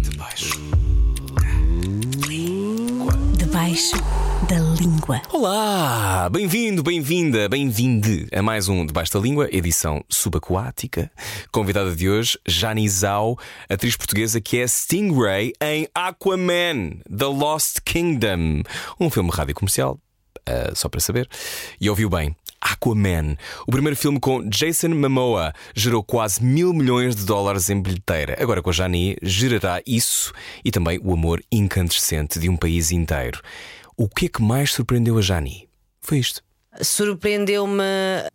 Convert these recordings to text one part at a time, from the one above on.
debaixo. Debaixo da língua. Olá! Bem-vindo, bem-vinda, bem-vinde a mais um Debaixo da Língua, edição subaquática. Convidada de hoje, Jani Zhao, atriz portuguesa que é Stingray em Aquaman, The Lost Kingdom, um filme rádio comercial, uh, só para saber. E ouviu bem. Aquaman. O primeiro filme com Jason Momoa gerou quase mil milhões de dólares em bilheteira. Agora com a Jani gerará isso e também o amor incandescente de um país inteiro. O que é que mais surpreendeu a Jani? Foi isto. Surpreendeu-me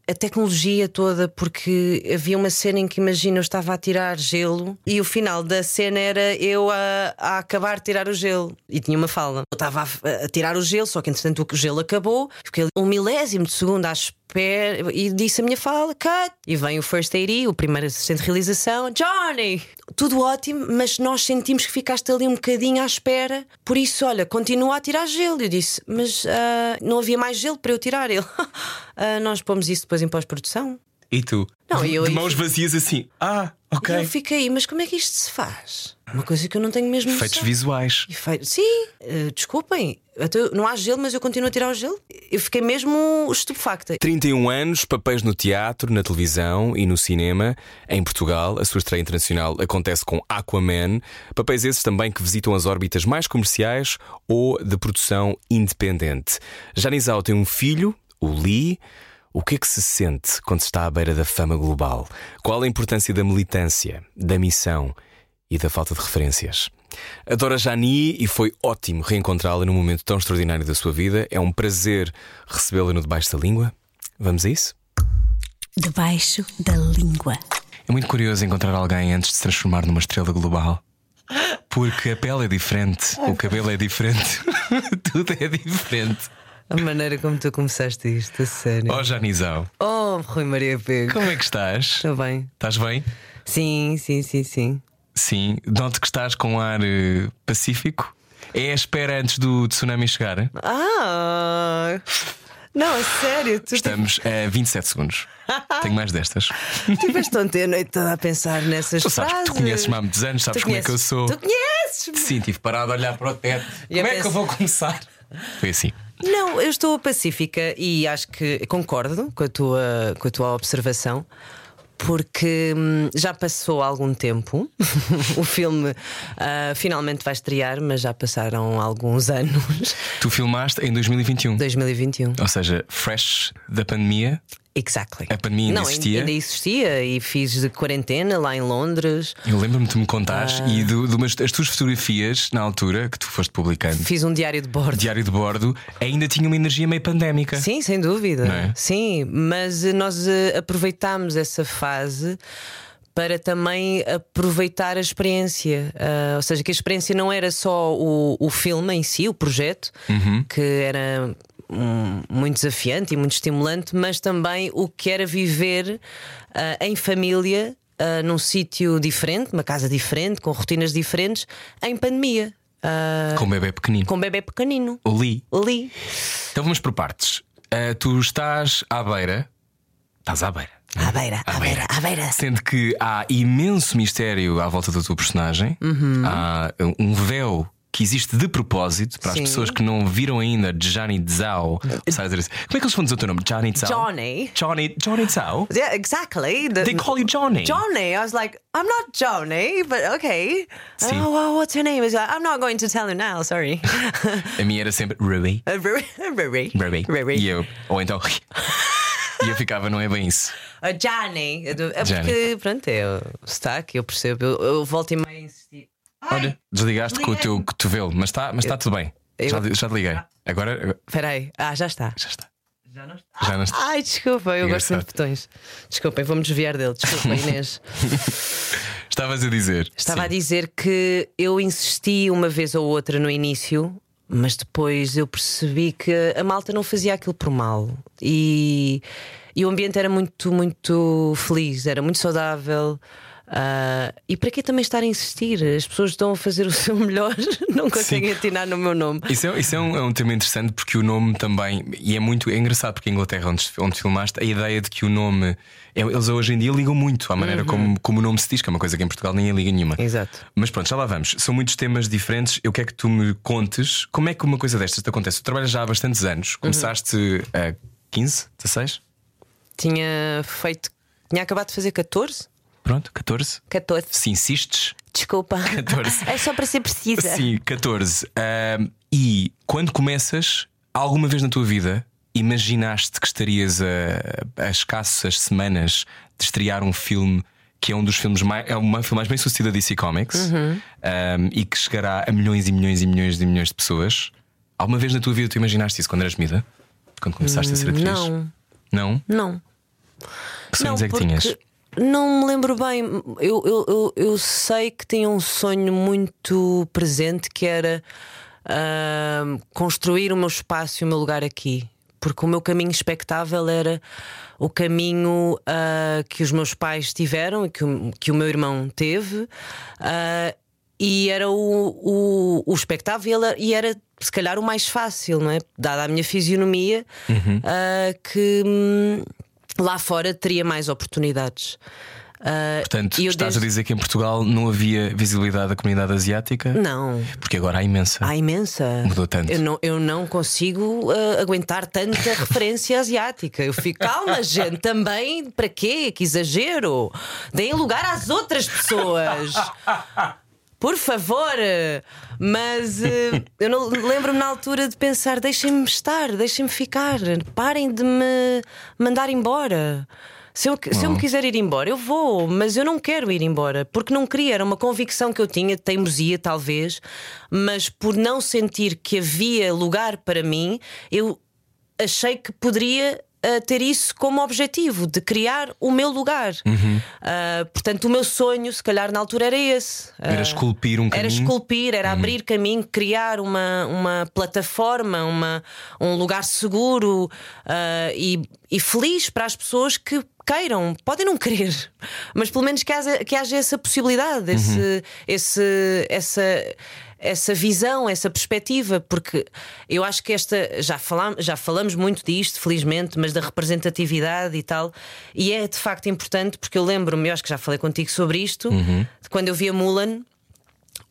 a tecnologia toda, porque havia uma cena em que, imagina, eu estava a tirar gelo e o final da cena era eu a, a acabar de tirar o gelo e tinha uma fala. Eu estava a, a tirar o gelo, só que entretanto o gelo acabou, fiquei um milésimo de segundo à espera e disse a minha fala, cut. E vem o First AD, o primeiro assistente de realização, Johnny! Tudo ótimo, mas nós sentimos que ficaste ali um bocadinho à espera, por isso, olha, continua a tirar gelo. Eu disse, mas uh, não havia mais gelo para eu tirar. Ele, uh, nós pomos isso depois em pós-produção. E tu? Não, de, eu- de mãos vazias assim. Ah, ok. Eu fiquei, mas como é que isto se faz? Uma coisa que eu não tenho mesmo Efeitos visuais. Efeito- Sim, eh, desculpem, não há gelo, mas eu continuo a tirar o gelo. Eu fiquei mesmo estupefacta. 31 anos, papéis no teatro, na televisão e no cinema. Em Portugal, a sua estreia internacional acontece com Aquaman. Papéis esses também que visitam as órbitas mais comerciais ou de produção independente. Janizal tem um filho, o Lee. O que é que se sente quando se está à beira da fama global? Qual a importância da militância, da missão e da falta de referências? Adoro a Jani e foi ótimo reencontrá-la num momento tão extraordinário da sua vida. É um prazer recebê-la no Debaixo da Língua. Vamos a isso? Debaixo da língua. É muito curioso encontrar alguém antes de se transformar numa estrela global. Porque a pele é diferente, o cabelo é diferente, tudo é diferente. A maneira como tu começaste isto, a sério. Oh, Janizão, Oh, Rui Maria Pego. como é que estás? Está bem? Estás bem? Sim, sim, sim, sim. Sim, noto que estás com um ar eh, pacífico. É a espera antes do tsunami chegar? Ah! Não, a sério, tu Estamos a 27 segundos. Tenho mais destas. tiveste ontem a noite toda a pensar nessas Tu sabes que tu frases. conheces-me há muitos anos, sabes Tu como é que eu sou. Tu conheces Sim, tive parado a olhar para o teto. E Como é que eu vou começar? Foi assim. Não, eu estou pacífica e acho que concordo com a tua, com a tua observação. Porque hum, já passou algum tempo, o filme ah, finalmente vai estrear, mas já passaram alguns anos. Tu filmaste em 2021. 2021. Ou seja, fresh da pandemia. Exactly. A pandemia ainda Não, existia? ainda existia e fiz de quarentena lá em Londres. Eu lembro-me de tu me contares Ah. e do, do- mas as tuas fotografias na altura que tu foste publicando, Fiz um diário de bordo. diário de bordo, ainda tinha uma energia meio pandémica. Sim, sem dúvida. É? Sim, mas eh, nós eh, aproveitámos essa fase para também aproveitar a experiência. Ah, ou seja, que a experiência não era só o, o filme em si, o projeto, Uhum. que era muito desafiante e muito estimulante, mas também o que era viver ah, em família. ah, num sítio diferente, uma casa diferente, com rotinas diferentes, em pandemia, ah, Com um bebê pequenino. com um bebê pequenino. O Lee. Ali. Então vamos por partes. Ah, tu estás à beira. Estás à beira. À beira, à beira, à beira. Sendo que há imenso mistério à volta da tua personagem. Há um véu que existe de propósito para Sim. as pessoas que não viram ainda Johnny Zhao. Dizer Como é que eles vão dizer o teu nome? Johnny Zhao? Johnny. Johnny, Johnny Zhao? Yeah, exactly. The- They call you Johnny. Johnny. I was like, I'm not Johnny, but okay. Sim. Oh, well, what's your name? Like, I'm not going to tell you now. Sorry. A minha era sempre Ruby. Uh, Ruby. Ruby. Ruby. Ruby. E eu. Ou então. e eu ficava, não é bem isso. Uh, Johnny. É porque, Johnny. pronto, é o sotaque, eu percebo. Eu, eu volto e meio a insistir. Olha, desligaste com o teu cotovelo, mas está mas tá tudo bem. Eu- Já, já liguei. Agora, Espera aí. Ah, já está. já está. Já não está. Já não está. Ai, desculpa, eu gosto Engraçado. muito de botões. Desculpem, vou-me desviar dele. Desculpa, Inês. Estavas a dizer. Estava Sim. a dizer que eu insisti uma vez ou outra no início, mas depois eu percebi que a malta não fazia aquilo por mal. E, e o ambiente era muito, muito feliz, era muito saudável. Ah, e para que também estar a insistir? As pessoas estão a fazer o seu melhor, não conseguem atinar no meu nome. Isso, é, isso é, um, é um tema interessante porque o nome também, e é muito é engraçado porque em Inglaterra, onde, onde filmaste, a ideia de que o nome. é- Eles hoje em dia ligam muito à maneira como, como o nome se diz, que é uma coisa que em Portugal ninguém liga nenhuma. Exato. Mas pronto, já lá vamos. São muitos temas diferentes. Eu quero que tu me contes como é que uma coisa destas te acontece. Tu trabalhas já há bastantes anos, começaste a 15, 16? Tinha feito. Tinha acabado de fazer 14? Pronto, 14? 14. Se insistes, Desculpa. 14. É só para ser precisa. Sim, 14. Ahm, e quando começas, alguma vez na tua vida, imaginaste que estarias a, a escassas semanas de estrear um filme que é um dos filmes mais, é uma filme mais bem sucedido da DC Comics ahm, e que chegará a milhões e milhões e milhões e milhões de pessoas? Alguma vez na tua vida tu imaginaste isso quando eras mida? Quando começaste a ser atriz? Não, Não? não. Que sonhos não, é que tinhas? Não me lembro bem. Eu, eu, eu, eu sei que tinha um sonho muito presente que era ah, construir o meu espaço e o meu lugar aqui. Porque o meu caminho expectável era o caminho ah, que os meus pais tiveram e que o, que o meu irmão teve. ah, e era o, o, o expectável e era- se calhar o mais fácil, não é? Dada a minha fisionomia, ah, que hum, lá fora teria mais oportunidades. Ah, Portanto, eu estás desde- a dizer que em Portugal não havia visibilidade da comunidade asiática? Não, Porque agora há imensa. há imensa. Mudou tanto. Eu não, eu não consigo ah, aguentar tanta referência asiática. Eu fico, calma, gente, também, para quê? Que exagero. Deem lugar às outras pessoas. Por favor, mas eh, eu não lembro-me na altura de pensar: deixem-me estar, deixem-me ficar, parem de me mandar embora. Se eu, se eu me quiser ir embora, eu vou, mas eu não quero ir embora, porque não queria, era uma convicção que eu tinha, de teimosia talvez, mas por não sentir que havia lugar para mim, eu achei que poderia ter isso como objetivo, de criar o meu lugar. Ah, portanto, o meu sonho, se calhar na altura, era esse. Era Ah, esculpir um Era caminho. esculpir, era abrir caminho, criar uma, uma plataforma, uma, um lugar seguro ah, e, e feliz para as pessoas que queiram. Podem não querer, mas pelo menos que haja, que haja essa possibilidade, esse, esse, essa. Essa visão, essa perspectiva, porque eu acho que esta. Já falamos, já falamos muito disto, felizmente, mas da representatividade e tal, e é de facto importante, porque eu lembro-me, eu acho que já falei contigo sobre isto, de quando eu vi a Mulan,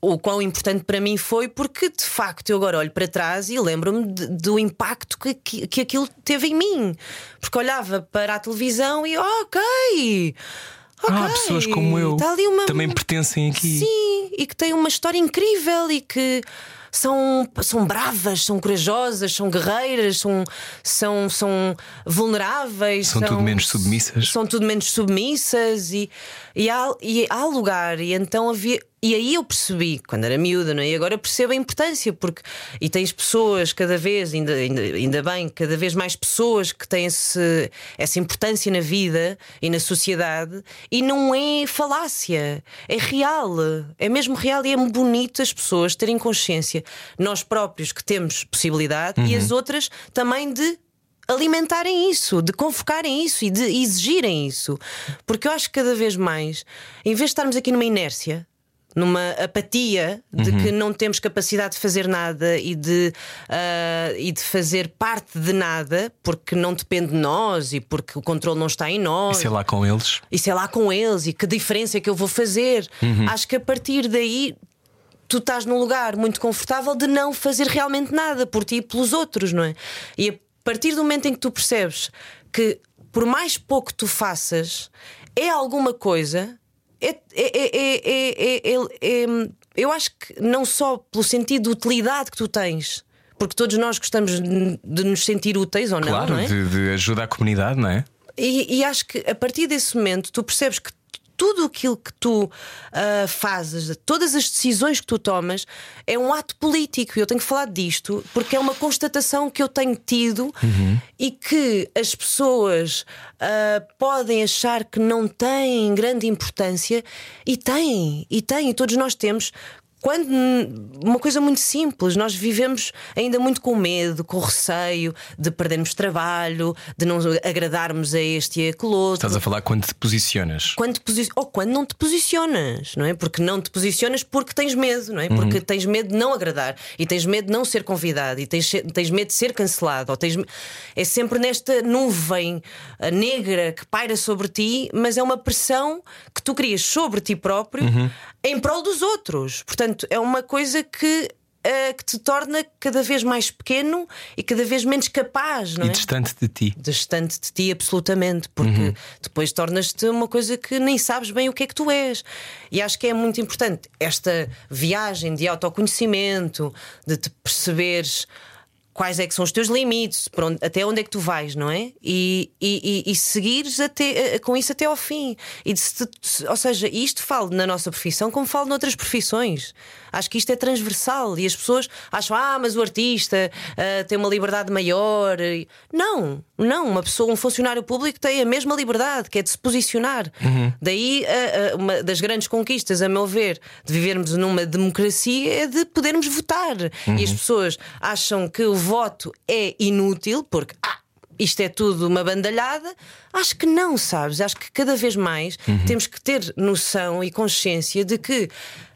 o quão importante para mim foi, porque de facto eu agora olho para trás e lembro-me do impacto que, que, que aquilo teve em mim. Porque olhava para a televisão e, ok. Ah, ok, pessoas como eu ali uma... também pertencem aqui. Sim, e que têm uma história incrível e que são, são bravas, são corajosas, são guerreiras, são, são, são vulneráveis. São tudo menos submissas. São tudo menos submissas e, e, há, e há lugar. E então havia. E aí eu percebi, quando era miúda, não é? e agora percebo a importância, porque e tens pessoas cada vez, ainda, ainda, ainda bem, cada vez mais pessoas que têm esse, essa importância na vida e na sociedade, e não é falácia, é real, é mesmo real e é bonito as pessoas terem consciência, nós próprios que temos possibilidade e as outras também de alimentarem isso, de convocarem isso e de exigirem isso. Porque eu acho que cada vez mais, em vez de estarmos aqui numa inércia, numa apatia de que não temos capacidade de fazer nada e de, ah, e de fazer parte de nada, porque não depende de nós e porque o controle não está em nós. Sei lá com eles. E sei lá com eles e que diferença é que eu vou fazer. Acho que a partir daí tu estás num lugar muito confortável de não fazer realmente nada por ti e pelos outros, não é? E a partir do momento em que tu percebes que por mais pouco tu faças, é alguma coisa. É, é- é- é- é- é- é- é- eu acho que não só pelo sentido de utilidade que tu tens, porque todos nós gostamos de nos sentir úteis ou não, Claro, não é? de, de ajuda à comunidade, não é? E, e acho que a partir desse momento tu percebes que tudo aquilo que tu ah, fazes, todas as decisões que tu tomas, é um ato político. E eu tenho que falar disto porque é uma constatação que eu tenho tido e que as pessoas ah, podem achar que não têm grande importância e têm, e têm, e todos nós temos. Quando uma coisa muito simples, nós vivemos ainda muito com medo, com receio de perdermos trabalho, de não agradarmos a este e aquele outro. Estás a falar quando te posicionas. Quando te posi ou quando não te posicionas, não é? Porque não te posicionas porque tens medo, não é? Porque Uhum. tens medo de não agradar e tens medo de não ser convidado e tens, tens medo de ser cancelado. Ou tens, é sempre nesta nuvem ah, negra que paira sobre ti, mas é uma pressão que tu crias sobre ti próprio Uhum. em prol dos outros. Portanto, é uma coisa que. ah, que te torna cada vez mais pequeno e cada vez menos capaz, não E é? distante de ti. distante de ti absolutamente, porque depois tornas-te uma coisa que nem sabes bem o que é que tu és. E acho que é muito importante esta viagem de autoconhecimento, de te perceberes quais é que são os teus limites, onde- até onde é que tu vais, não é? E, e, e- e seguires até, eh, com isso até ao fim. E de ou seja, isto falo na nossa profissão como falo noutras profissões. Acho que isto é transversal e as pessoas acham, ah, mas o artista ah, tem uma liberdade maior. Não, não. Uma pessoa, um funcionário público tem a mesma liberdade, que é de se posicionar. Daí, ah, ah, uma das grandes conquistas, a meu ver, de vivermos numa democracia é de podermos votar. E as pessoas acham que o voto é inútil porque. Ah, isto é tudo uma bandalhada? Acho que não, sabes? Acho que cada vez mais temos que ter noção e consciência de que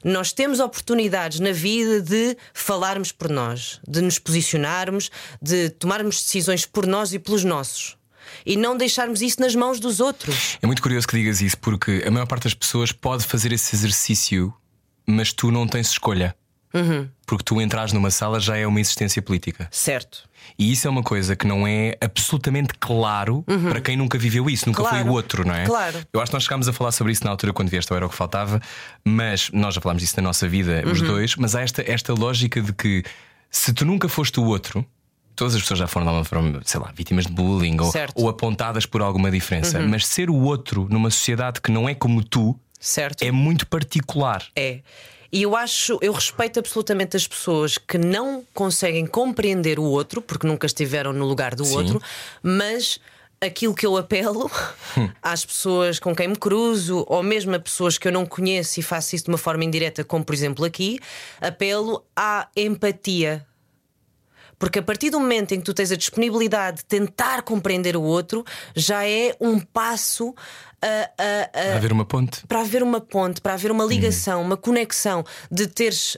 nós temos oportunidades na vida de falarmos por nós, de nos posicionarmos, de tomarmos decisões por nós e pelos nossos. E não deixarmos isso nas mãos dos outros. É muito curioso que digas isso, porque a maior parte das pessoas pode fazer esse exercício, mas tu não tens escolha. Uhum. Porque tu entras numa sala já é uma existência política. Certo. E isso é uma coisa que não é absolutamente claro para quem nunca viveu isso, nunca foi Uhum. Claro. o outro, não é? Claro. Eu acho que nós chegámos a falar sobre isso na altura quando vieste ao Era o que Faltava, mas nós já falámos disso na nossa vida, Uhum. os dois, mas há esta, esta lógica de que se tu nunca foste o outro. Todas as pessoas já foram de alguma forma, sei lá, vítimas de bullying ou, ou apontadas por alguma diferença. Uhum. Mas ser o outro numa sociedade que não é como tu Certo. é muito particular. É. E eu acho, eu respeito absolutamente as pessoas que não conseguem compreender o outro, porque nunca estiveram no lugar do Sim. outro, mas aquilo que eu apelo às pessoas com quem me cruzo, ou mesmo a pessoas que eu não conheço e faço isso de uma forma indireta, como por exemplo aqui, apelo à empatia. Porque a partir do momento em que tu tens a disponibilidade de tentar compreender o outro, já é um passo a- a- a, Para haver uma ponte. para haver uma ponte, para haver uma ligação, uma conexão, de teres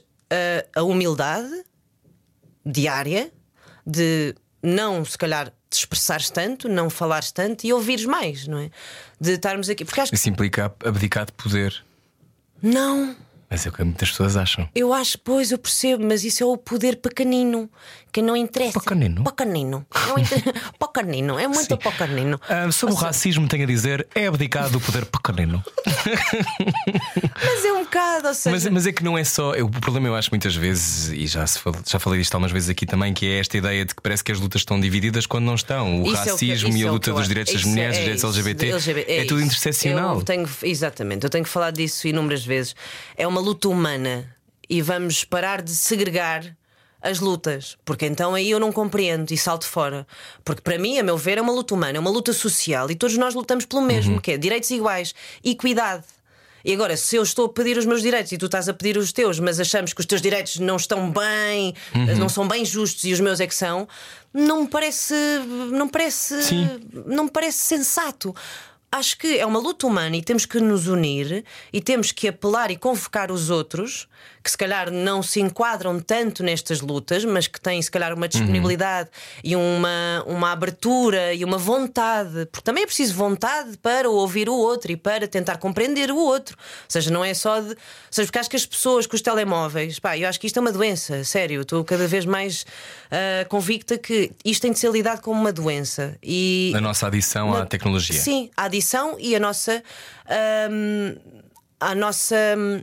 a humildade diária, de não, se calhar, te expressares tanto, não falares tanto e ouvires mais, não é? De estarmos aqui. Porque acho que. Isso implica abdicar de poder. Não, Mas é o que muitas pessoas acham. eu acho, pois, eu percebo, mas isso é o poder pequenino, que não interessa. Pequenino? Pequenino. É, um inter... pequenino. é muito pequenino. Ah, sobre o racismo, tenho a dizer, é abdicar do poder pequenino. Mas é um bocado, ou seja. mas, mas é que não é só. eu- o problema, eu acho muitas vezes, e já, se já falei disto algumas vezes aqui também, que é esta ideia de que parece que as lutas estão divididas quando não estão. O Isso é o que- racismo e é a o luta eu dos direitos das mulheres, é direitos LGBT. LGBT, É, tudo isso. interseccional. Eu tenho, exatamente, eu tenho que falar disso inúmeras vezes. É uma luta humana e vamos parar de segregar as lutas, porque então aí eu não compreendo e salto fora. Porque para mim, a meu ver, é uma luta humana, é uma luta social e todos nós lutamos pelo mesmo, Uhum. que é direitos iguais, equidade. E agora, se eu estou a pedir os meus direitos e tu estás a pedir os teus, mas achamos que os teus direitos não estão bem, Uhum. não são bem justos e os meus é que são, não me parece, não me parece, Sim. não me parece sensato. Acho que é uma luta humana e temos que nos unir e temos que apelar e convocar os outros que se calhar não se enquadram tanto nestas lutas, mas que têm se calhar uma disponibilidade e uma, uma abertura e uma vontade, porque também é preciso vontade para ouvir o outro e para tentar compreender o outro. Ou seja, não é só de. Ou seja, porque acho que as pessoas com os telemóveis, pá, eu acho que isto é uma doença, sério, estou cada vez mais ah, convicta que isto tem de ser lidado como uma doença. E A nossa adição à na- tecnologia. Sim, a adição e a nossa. hum, a nossa. hum,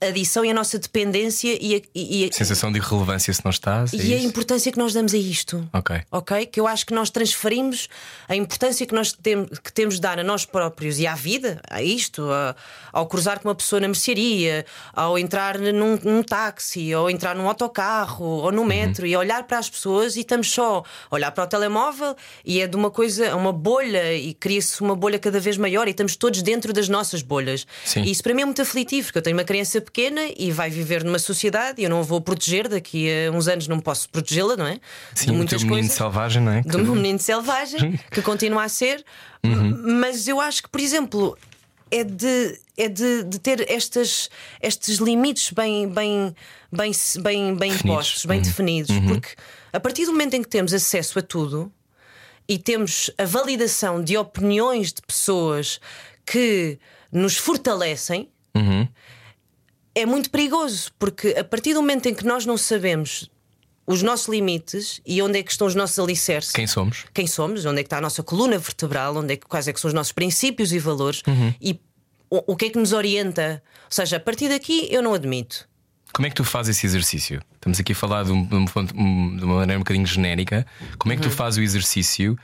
adição e a nossa dependência e a, e, a- Sensação de irrelevância se não estás. é e a isso? importância que nós damos a isto. Ok. Ok? Que eu acho que nós transferimos a importância que nós tem, que temos de dar a nós próprios e à vida, a isto, a- ao cruzar com uma pessoa na mercearia, ao entrar num, num táxi, ou entrar num autocarro, ou no metro, e olhar para as pessoas e estamos só a olhar para o telemóvel e é de uma coisa, uma bolha, e cria-se uma bolha cada vez maior e estamos todos dentro das nossas bolhas. Sim. E isso para mim é muito aflitivo, porque eu tenho uma criança pequena e vai viver numa sociedade e eu não a vou proteger. Daqui a uns anos não posso protegê-la, não é? Sim, o teu menino selvagem, não é? Do meu menino selvagem, que continua a ser. Uhum. Mas eu acho que, por exemplo, é de, é de, de ter estas, estes limites bem, bem, bem, bem, bem impostos, bem Uhum. definidos, porque a partir do momento em que temos acesso a tudo e temos a validação de opiniões de pessoas que nos fortalecem. Uhum. É muito perigoso, porque a partir do momento em que nós não sabemos os nossos limites e onde é que estão os nossos alicerces, Quem somos? quem somos, onde é que está a nossa coluna vertebral, onde é que, quais é que são os nossos princípios e valores Uhum. e o, o que é que nos orienta. Ou seja, a partir daqui eu não admito. Como é que tu fazes esse exercício? Estamos aqui a falar de, um- de um de uma maneira um bocadinho genérica. Como é que tu fazes o exercício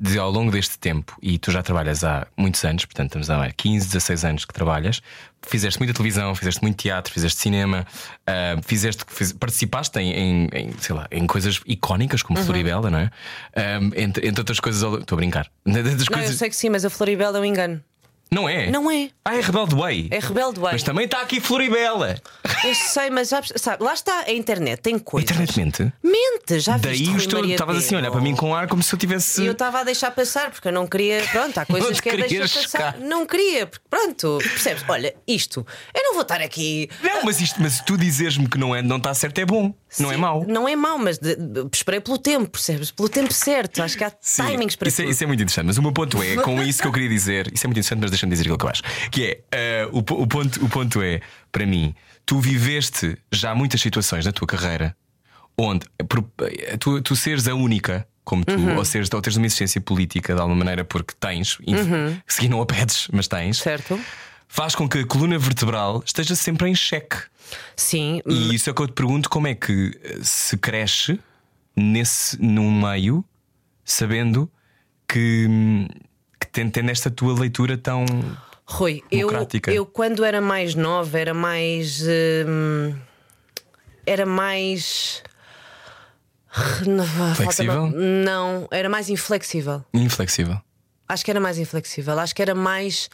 de, ao longo deste tempo? E tu já trabalhas há muitos anos, portanto, estamos há 15, 16 anos que trabalhas. Fizeste muita televisão, fizeste muito teatro, fizeste cinema, ah, fizeste, fiz- participaste em, em- em, sei lá, em coisas icónicas como Floribela, não é? Ah, entre, entre outras coisas, estou a brincar. Entre outras Não, eu coisas- sei que sim, mas a Floribela é um engano. Não é? Não é. Ah, é Rebelde Way. É Rebelde Way. Mas também está aqui Floribela. Eu sei, mas sabes, sabe, lá está a internet, tem A coisas. internet mente. Mente, já Daí viste estou- Maria estavas assim a olhar para mim com ar como se eu tivesse. E eu estava a deixar passar porque eu não queria. Pronto, há coisas que é deixar querias passar. Não queria, porque pronto, percebes? Olha, isto, eu não vou estar aqui. Não, mas isto, mas tu dizeres-me que não é, não está certo é bom, não é Sim, mau. Não é mau, mas de- de- esperei pelo tempo, percebes? Pelo tempo certo. Acho que há Sim, timings para isso, é, isso é muito interessante, mas o meu ponto é, com isso que eu queria dizer, isso é muito interessante, mas deixa-me dizer aquilo que eu acho. Que é, eh, o, o ponto, o ponto é, para mim, tu viveste já muitas situações na tua carreira onde por- eh, tu, tu seres a única. Como tu, Uhum. ou, seres, ou teres uma existência política de alguma maneira porque tens, inf- se não a pedes, mas tens, Uhum. Certo? faz com que a coluna vertebral esteja sempre em xeque. Sim, E isso é que eu te pergunto: como é que eh, se cresce nesse, num meio, sabendo que, hum, que tem- tendo esta tua leitura tão. Rui, eu, democrática. eu quando era mais nova era mais. hum, era mais. Flexível? Não, era mais inflexível. inflexível? Acho que era mais inflexível. Acho que era mais.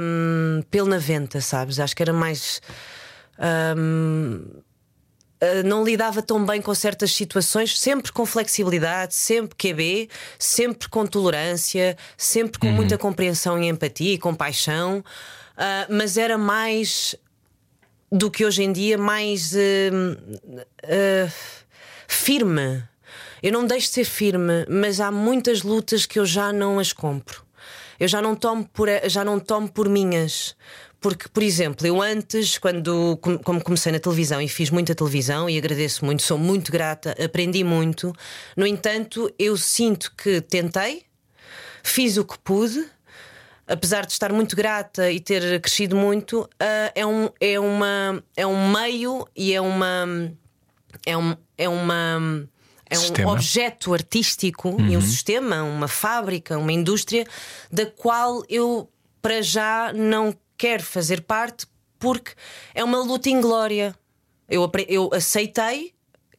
hum, pelo na venta, sabes? Acho que era mais. Hum, ah, não lidava tão bem com certas situações, sempre com flexibilidade, sempre QB, sempre com tolerância, sempre com muita compreensão e empatia e compaixão, ah, mas era mais do que hoje em dia, mais hum, ah, firme. Eu não deixo de ser firme, mas há muitas lutas que eu já não as compro. Eu já não tomo por, já não tomo por minhas. Porque, por exemplo, eu antes, quando com- como comecei na televisão e fiz muita televisão e agradeço muito, sou muito grata, aprendi muito. No entanto, eu sinto que tentei, fiz o que pude, apesar de estar muito grata e ter crescido muito, ah, é, um, é, uma, é um meio e é uma. É, um, é uma. É um Sistema. objeto artístico e um sistema, uma fábrica, uma indústria da qual eu, para já, não quero fazer parte porque é uma luta inglória. Eu, eu aceitei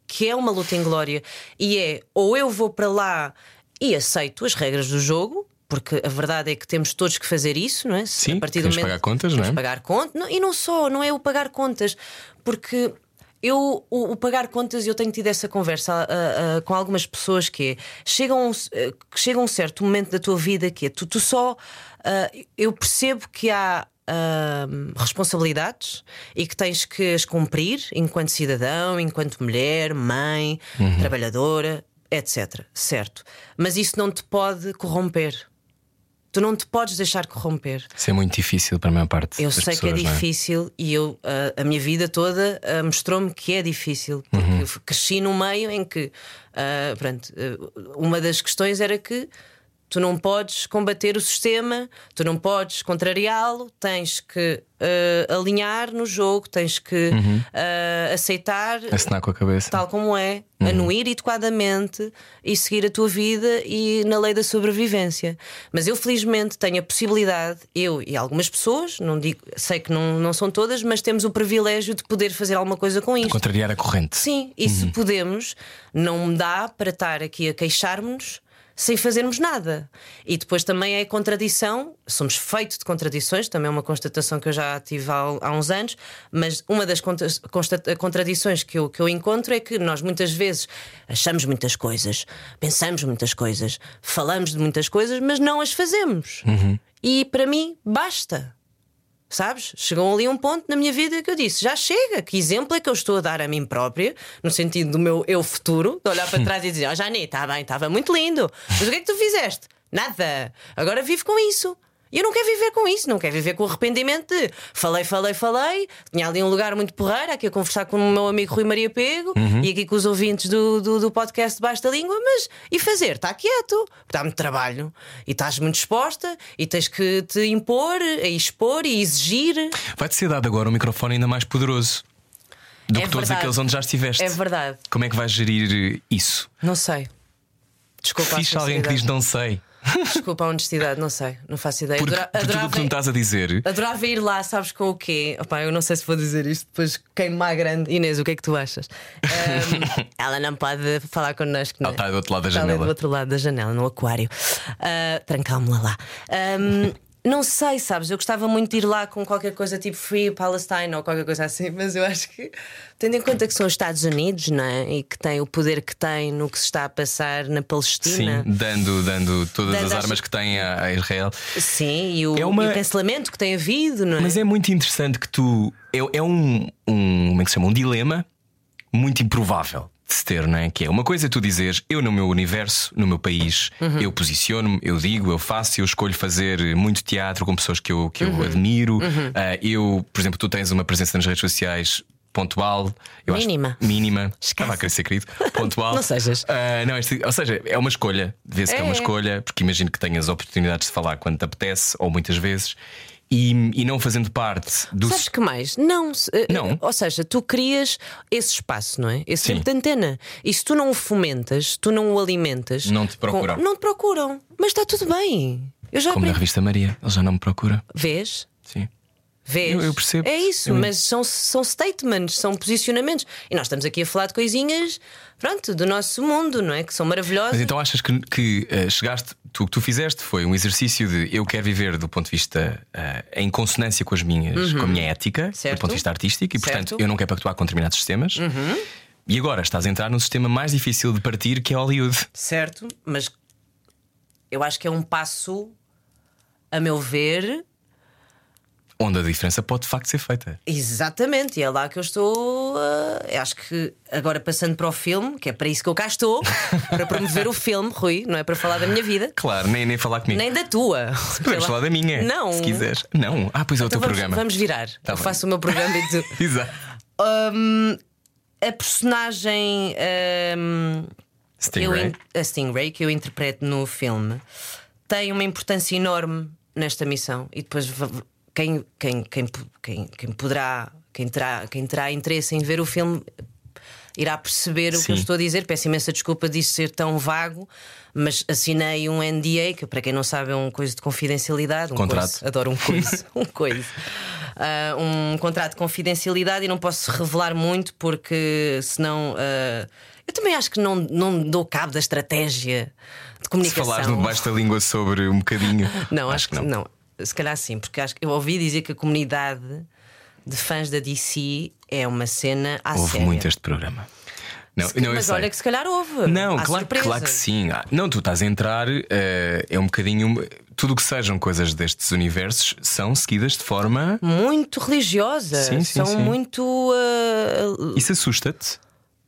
que é uma luta inglória e é ou eu vou para lá e aceito as regras do jogo. Porque a verdade é que temos todos que fazer isso, não é? Sim, temos que pagar contas, não é? temos que pagar contas. E não só, não é o pagar contas, porque eu o, o pagar contas, eu tenho tido essa conversa ah, ah, com algumas pessoas que é, chega um, eh, chega um certo momento da tua vida que é tu, tu só ah, eu percebo que há responsabilidades e que tens que as cumprir enquanto cidadão, enquanto mulher, mãe, Uhum. trabalhadora, etc. Certo. Mas isso não te pode corromper. Tu não te podes deixar corromper. Isso é muito difícil para a maior parte Eu sei que é pessoas, não difícil e eu a, a minha vida toda ah, mostrou-me que é difícil porque Uhum. cresci num meio em que ah, pronto, ah, uma das questões era que tu não podes combater o sistema, tu não podes contrariá-lo, tens que ah, alinhar no jogo, tens que Uhum. ah, aceitar Assinar com a cabeça. tal como é, Uhum. anuir adequadamente e seguir a tua vida e na lei da sobrevivência. Mas eu, felizmente, tenho a possibilidade, eu e algumas pessoas, não digo, sei que não, não são todas, mas temos o privilégio de poder fazer alguma coisa com isto. Contrariar a corrente. Sim, e se podemos, não dá para estar aqui a queixar-nos sem fazermos nada. E depois também é contradição, somos feitos de contradições, também é uma constatação que eu já tive há, há uns anos, mas uma das contradições que eu, que eu encontro é que nós muitas vezes achamos muitas coisas, pensamos muitas coisas, falamos de muitas coisas, mas não as fazemos. Uhum. E para mim, basta. Sabes? Chegou ali um ponto na minha vida que eu disse: já chega, que exemplo é que eu estou a dar a mim própria, no sentido do meu eu futuro, de olhar para trás e dizer: Ó, oh, Jani, está bem, estava muito lindo, mas o que é que tu fizeste? Nada. Agora vivo com isso. E eu não quero viver com isso, não quero viver com o arrependimento de falei, falei, falei. Tinha ali um lugar muito porreiro, aqui a conversar com o meu amigo Rui Maria Pego Uhum. e aqui com os ouvintes do, do, do podcast Basta Língua, mas e fazer? Está quieto, dá muito trabalho e estás muito exposta e tens que te impor, a expor e exigir. Vai-te ser dado agora um microfone ainda mais poderoso do É que todos verdade. aqueles onde já estiveste. É verdade. Como é que vais gerir isso? Não sei. Desculpa, Fixe alguém que diz não sei. Desculpa a honestidade, não sei, não faço ideia. Porque, Adora- por tudo o que tu adorava- me estás a dizer, Adorava ir lá, sabes com o quê? Opá, eu não sei se vou dizer isto, depois queima a grande. Inês, o que é que tu achas? Ahm, ela não pode falar connosco, não ela é? está do outro lado da Está ali janela. do outro lado da janela, no aquário. Ah, Trancámo-la lá. Ahm, não sei, sabes? Eu gostava muito de ir lá com qualquer coisa tipo Free Palestine ou qualquer coisa assim, mas eu acho que, tendo em conta que são os Estados Unidos, não é? E que tem o poder que tem no que se está a passar na Sim, Palestina. dando, dando todas Dando as as- armas que tem a, a Israel. Sim, e o, É uma- e o cancelamento que tem havido, não é? Mas é muito interessante que tu. É, é um, um. Como é que se chama? Um dilema muito improvável de se ter, não é? Que é uma coisa é tu dizeres, eu no meu universo, no meu país, Uhum. eu posiciono-me, eu digo, eu faço, eu escolho fazer muito teatro com pessoas que eu, que Uhum. eu admiro. Ah, eu, por exemplo, tu tens uma presença nas redes sociais. Pontual, eu acho- Mínima. mínima. Estava a querer ser querido. Pontual. Não sejas. Ah, não, este- ou seja, é uma escolha. Vê-se que é É, uma é. escolha, porque imagino que tenhas oportunidades de falar quando te apetece, ou muitas vezes, e, e não fazendo parte do. Sabes que mais? Não, eh, Não. Ou seja, tu crias esse espaço, não é? Esse Sim. tempo de antena. E se tu não o fomentas, tu não o alimentas. Não te procuram. com- Não te procuram. Mas está tudo bem. Eu já Como na aprendi. revista Maria, ele já não me procura. Vês? Sim. Vês? Eu- eu percebo. É isso, Eu- mas são, são statements, são posicionamentos. E nós estamos aqui a falar de coisinhas, pronto, do nosso mundo, não é? Que são maravilhosas. Mas então achas que, que, eh, chegaste, tu, o que tu fizeste foi um exercício de eu quero viver do ponto de vista eh, em consonância com as minhas, com a minha ética, Uhum. Certo. do ponto de vista artístico, e portanto Certo. Uhum. eu não quero pactuar com determinados sistemas. E agora estás a entrar no sistema mais difícil de partir, que é Hollywood. Certo, mas eu acho que é um passo, a meu ver, Onde a diferença pode de facto ser feita. Exatamente, e é lá que eu estou. eu acho que agora passando para o filme, que é para isso que eu cá estou, para promover o filme, Rui, não é para falar da minha vida, Claro, nem, nem falar comigo. nem da tua. Podemos falar da minha. Não. Se quiseres. Não. Ah, pois é o Então teu vamos, programa. vamos virar. Tá eu bem. faço o meu programa e tu. Exato. Hum, a personagem. que eu Stingray. in- a Stingray, que eu interpreto no filme, tem uma importância enorme nesta missão. E depois quem, quem, quem, quem, quem poderá, quem terá, quem terá interesse em ver o filme. Irá perceber o que Sim. eu estou a dizer. Peço imensa desculpa disso ser tão vago, mas assinei um NDA, que para quem não sabe é um coisa de confidencialidade. Um Contrato. coiso. Adoro um coisa. um coisa. Ah, um contrato de confidencialidade e não posso revelar muito porque senão. ah, eu também acho que não, não dou cabo da estratégia de Se comunicação. falares no debaixo da língua sobre um bocadinho. Não, acho, que não. Se calhar sim, porque acho que eu ouvi dizer que a comunidade de fãs da DC é uma cena à Houve séria. muito este programa. Não, Se- não, mas olha que se calhar houve. Não, Há claro, claro que sim. Ah, Não, tu estás a entrar, eh, é um bocadinho. Tudo o que sejam coisas destes universos são seguidas de forma. Muito religiosa. Sim, sim, São sim. muito. ah, Isso assusta-te?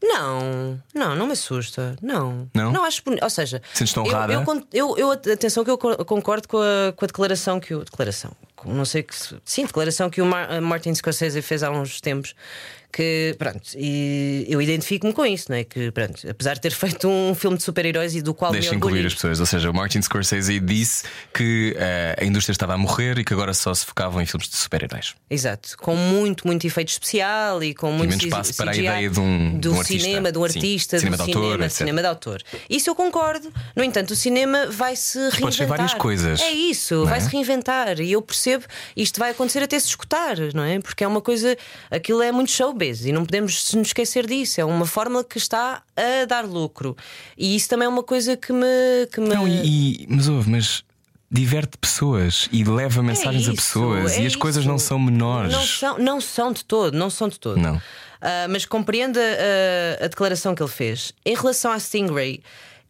Não, não, não me assusta. Não. Não? acho bonito. Ou seja, Sentes-te eu, honrada? eu, eu, eu- atenção que eu co- concordo com a, com a declaração que o. Declaração. Não sei que. Sim, declaração que o a Martin Scorsese fez há uns tempos. Que, pronto, e eu identifico-me com isso, não é? Que, pronto, apesar de ter feito um filme de super-heróis e do qual Deixa me incluir orgulho. as pessoas. Ou seja, o Martin Scorsese disse que eh, a indústria estava a morrer e que agora só se focavam em filmes de super-heróis. Exato, com muito, muito efeito especial e com muito menos CGI, espaço para a ideia de um- de do um cinema, de um Sim, artista, cinema do de autor, cinema, cinema de autor. Isso eu concordo. No entanto, o cinema vai se reinventar. pode ser várias coisas, É isso, é? vai se reinventar. E eu percebo, isto vai acontecer até se escutar, não é? Porque é uma coisa, aquilo é muito showbiz. Obesos e não podemos nos esquecer disso. É uma fórmula que está a dar lucro. E isso também é uma coisa que me. Que me... Não, e, e- mas ouve, mas diverte pessoas e leva mensagens a É isso, pessoas é e as coisas não isso. são menores. Não são, não são de todo, não são de todo. Não. Ah, mas compreenda a, a declaração que ele fez. Em relação à Stingray,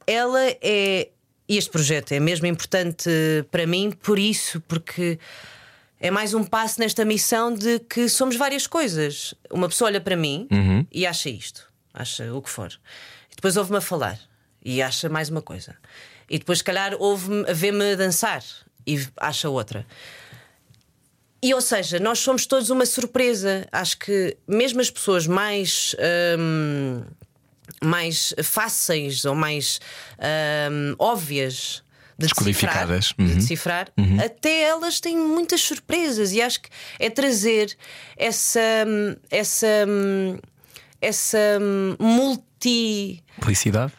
ela é. E este projeto é mesmo importante para mim por isso, porque é mais um passo nesta missão de que somos várias coisas. Uma pessoa olha para mim Uhum. e acha isto, acha o que for. E depois ouve-me a falar e acha mais uma coisa. E depois, se calhar, ouve-me a ver-me dançar e acha outra. E ou seja, nós somos todos uma surpresa. Acho que mesmo as pessoas mais. hum, mais fáceis ou mais hum, óbvias de decifrar, Descodificadas. de Uhum. decifrar, até elas têm muitas surpresas e acho que é trazer essa hum, essa hum, essa hum, multi Felicidade?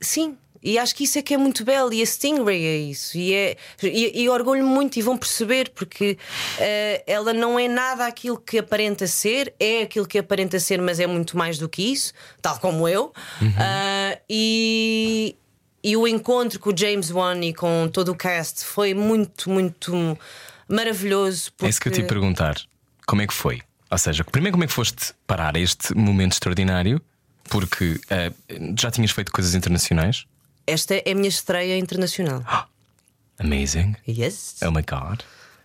Sim, e acho que isso é que é muito belo. E a Stingray é isso. E, é, e, e orgulho muito, e vão perceber, porque eh, ela não é nada aquilo que aparenta ser, é aquilo que aparenta ser, mas é muito mais do que isso, tal como eu. Ah, e, e o encontro com o James Wan e com todo o cast foi muito, muito maravilhoso. É isso que eu te ia porque- perguntar. Como é que foi? Ou seja, primeiro, como é que foste parar este momento extraordinário? Porque eh, já tinhas feito coisas internacionais. Esta é a minha estreia internacional. Amazing. Yes. Oh my god.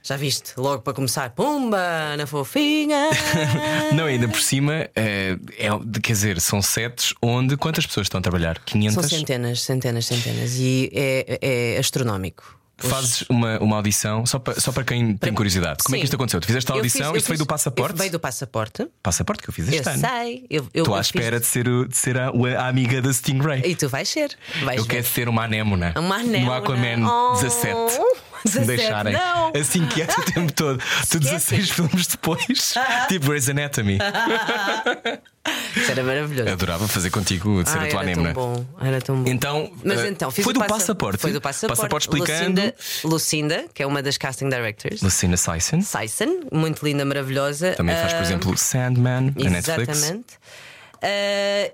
Já viste? Logo para começar, pumba, na fofinha. Não, ainda por cima, eh, é, de- quer dizer, são sets onde quantas pessoas estão a trabalhar? 500? São centenas, centenas, centenas. E é, é astronómico. Os- Fazes uma, uma audição, só para, só para quem tem curiosidade. Como é Sim. que isto aconteceu? Tu fizeste a Eu audição, fiz- eu isto veio fiz- do passaporte? eu- Veio do passaporte. Passaporte que eu fiz Eu este ano. sei. Eu, eu, Estou à eu fiz- espera de ser, o- de ser a, a amiga da Stingray. E tu vais ser. Vais Eu ver. quero ser uma anémona. Uma No anémona. Aquaman Oh, 17. 17, Se me deixarem. não. Assim que é o tempo todo. Tu 16 filmes depois. tipo Grey's Anatomy. Isso era maravilhoso. Adorava fazer contigo de ser Ai, a tua era tão bom. Era tão bom. Então, Mas eh, então, fiz foi do passa- passaporte? Foi do passaporte. Passaporte explicando. Lucinda, Lucinda, que é uma das casting directors. Lucinda Syson. Syson, muito linda, maravilhosa. Também faz, por Ah, exemplo, Sandman na Netflix. Exatamente. Ah,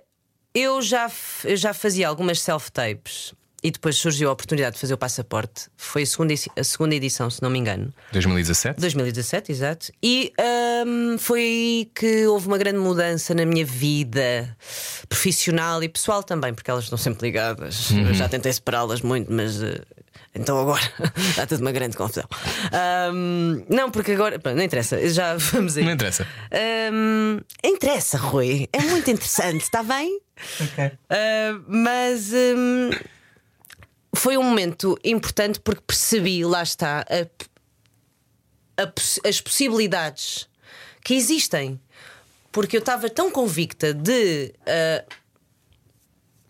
eu, já, eu já fazia algumas self-tapes e depois surgiu a oportunidade de fazer o passaporte. Foi a segunda, a segunda edição, se não me engano. 2017. 2017, exato. E ahm, foi aí que houve uma grande mudança na minha vida profissional e pessoal também, porque elas estão sempre ligadas. Uhum. Eu já tentei separá-las muito, mas. eh, então agora está tudo uma grande confusão. Ahm, não, porque agora. não interessa, já vamos aí. Não interessa. Ahm, interessa, Rui. É muito interessante, está bem? Ah, mas hum, foi um momento importante porque percebi, lá está, a- a as possibilidades que existem. Porque eu estava tão convicta de ah,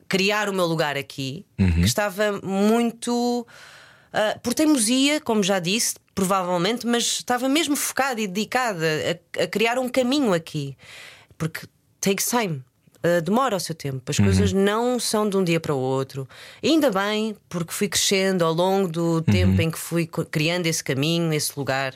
criar o meu lugar aqui que estava muito. ah, por teimosia, como já disse, provavelmente, mas estava mesmo focada e dedicada a, a criar um caminho aqui. Porque takes time. Ah, demora o seu tempo, as coisas não são de um dia para o outro. E ainda bem, porque fui crescendo ao longo do tempo em que fui criando esse caminho, esse lugar.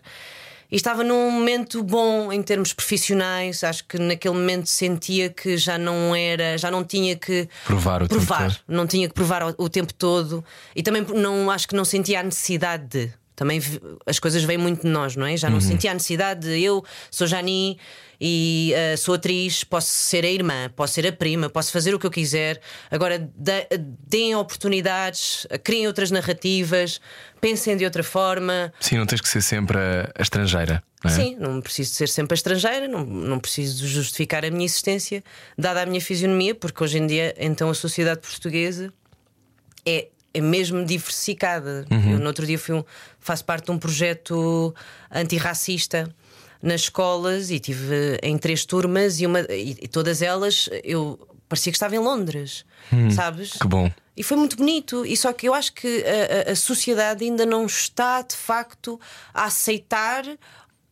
E estava num momento bom em termos profissionais. Acho que naquele momento sentia que já não era, já não tinha que Provar o tempo provar, todo. não tinha que provar o, o tempo todo e também não acho que não sentia a necessidade de. Também as coisas vêm muito de nós, não é? Já não sentia a necessidade de eu sou Jani e eh, sou atriz, posso ser a irmã, posso ser a prima, posso fazer o que eu quiser. Agora dê- deem oportunidades, criem outras narrativas, pensem de outra forma. Sim, não tens que ser sempre a, a estrangeira. Não é? Sim, não preciso ser sempre a estrangeira, não, não preciso justificar a minha existência, dada a minha fisionomia, porque hoje em dia, então, a sociedade portuguesa é, é mesmo diversificada. Eu, no outro dia, fui um- faço parte de um projeto antirracista nas escolas e tive em três turmas e, uma, e, e todas elas eu parecia que estava em Londres, sabes? Que bom. E foi muito bonito. E só que eu acho que a, a- sociedade ainda não está de facto a aceitar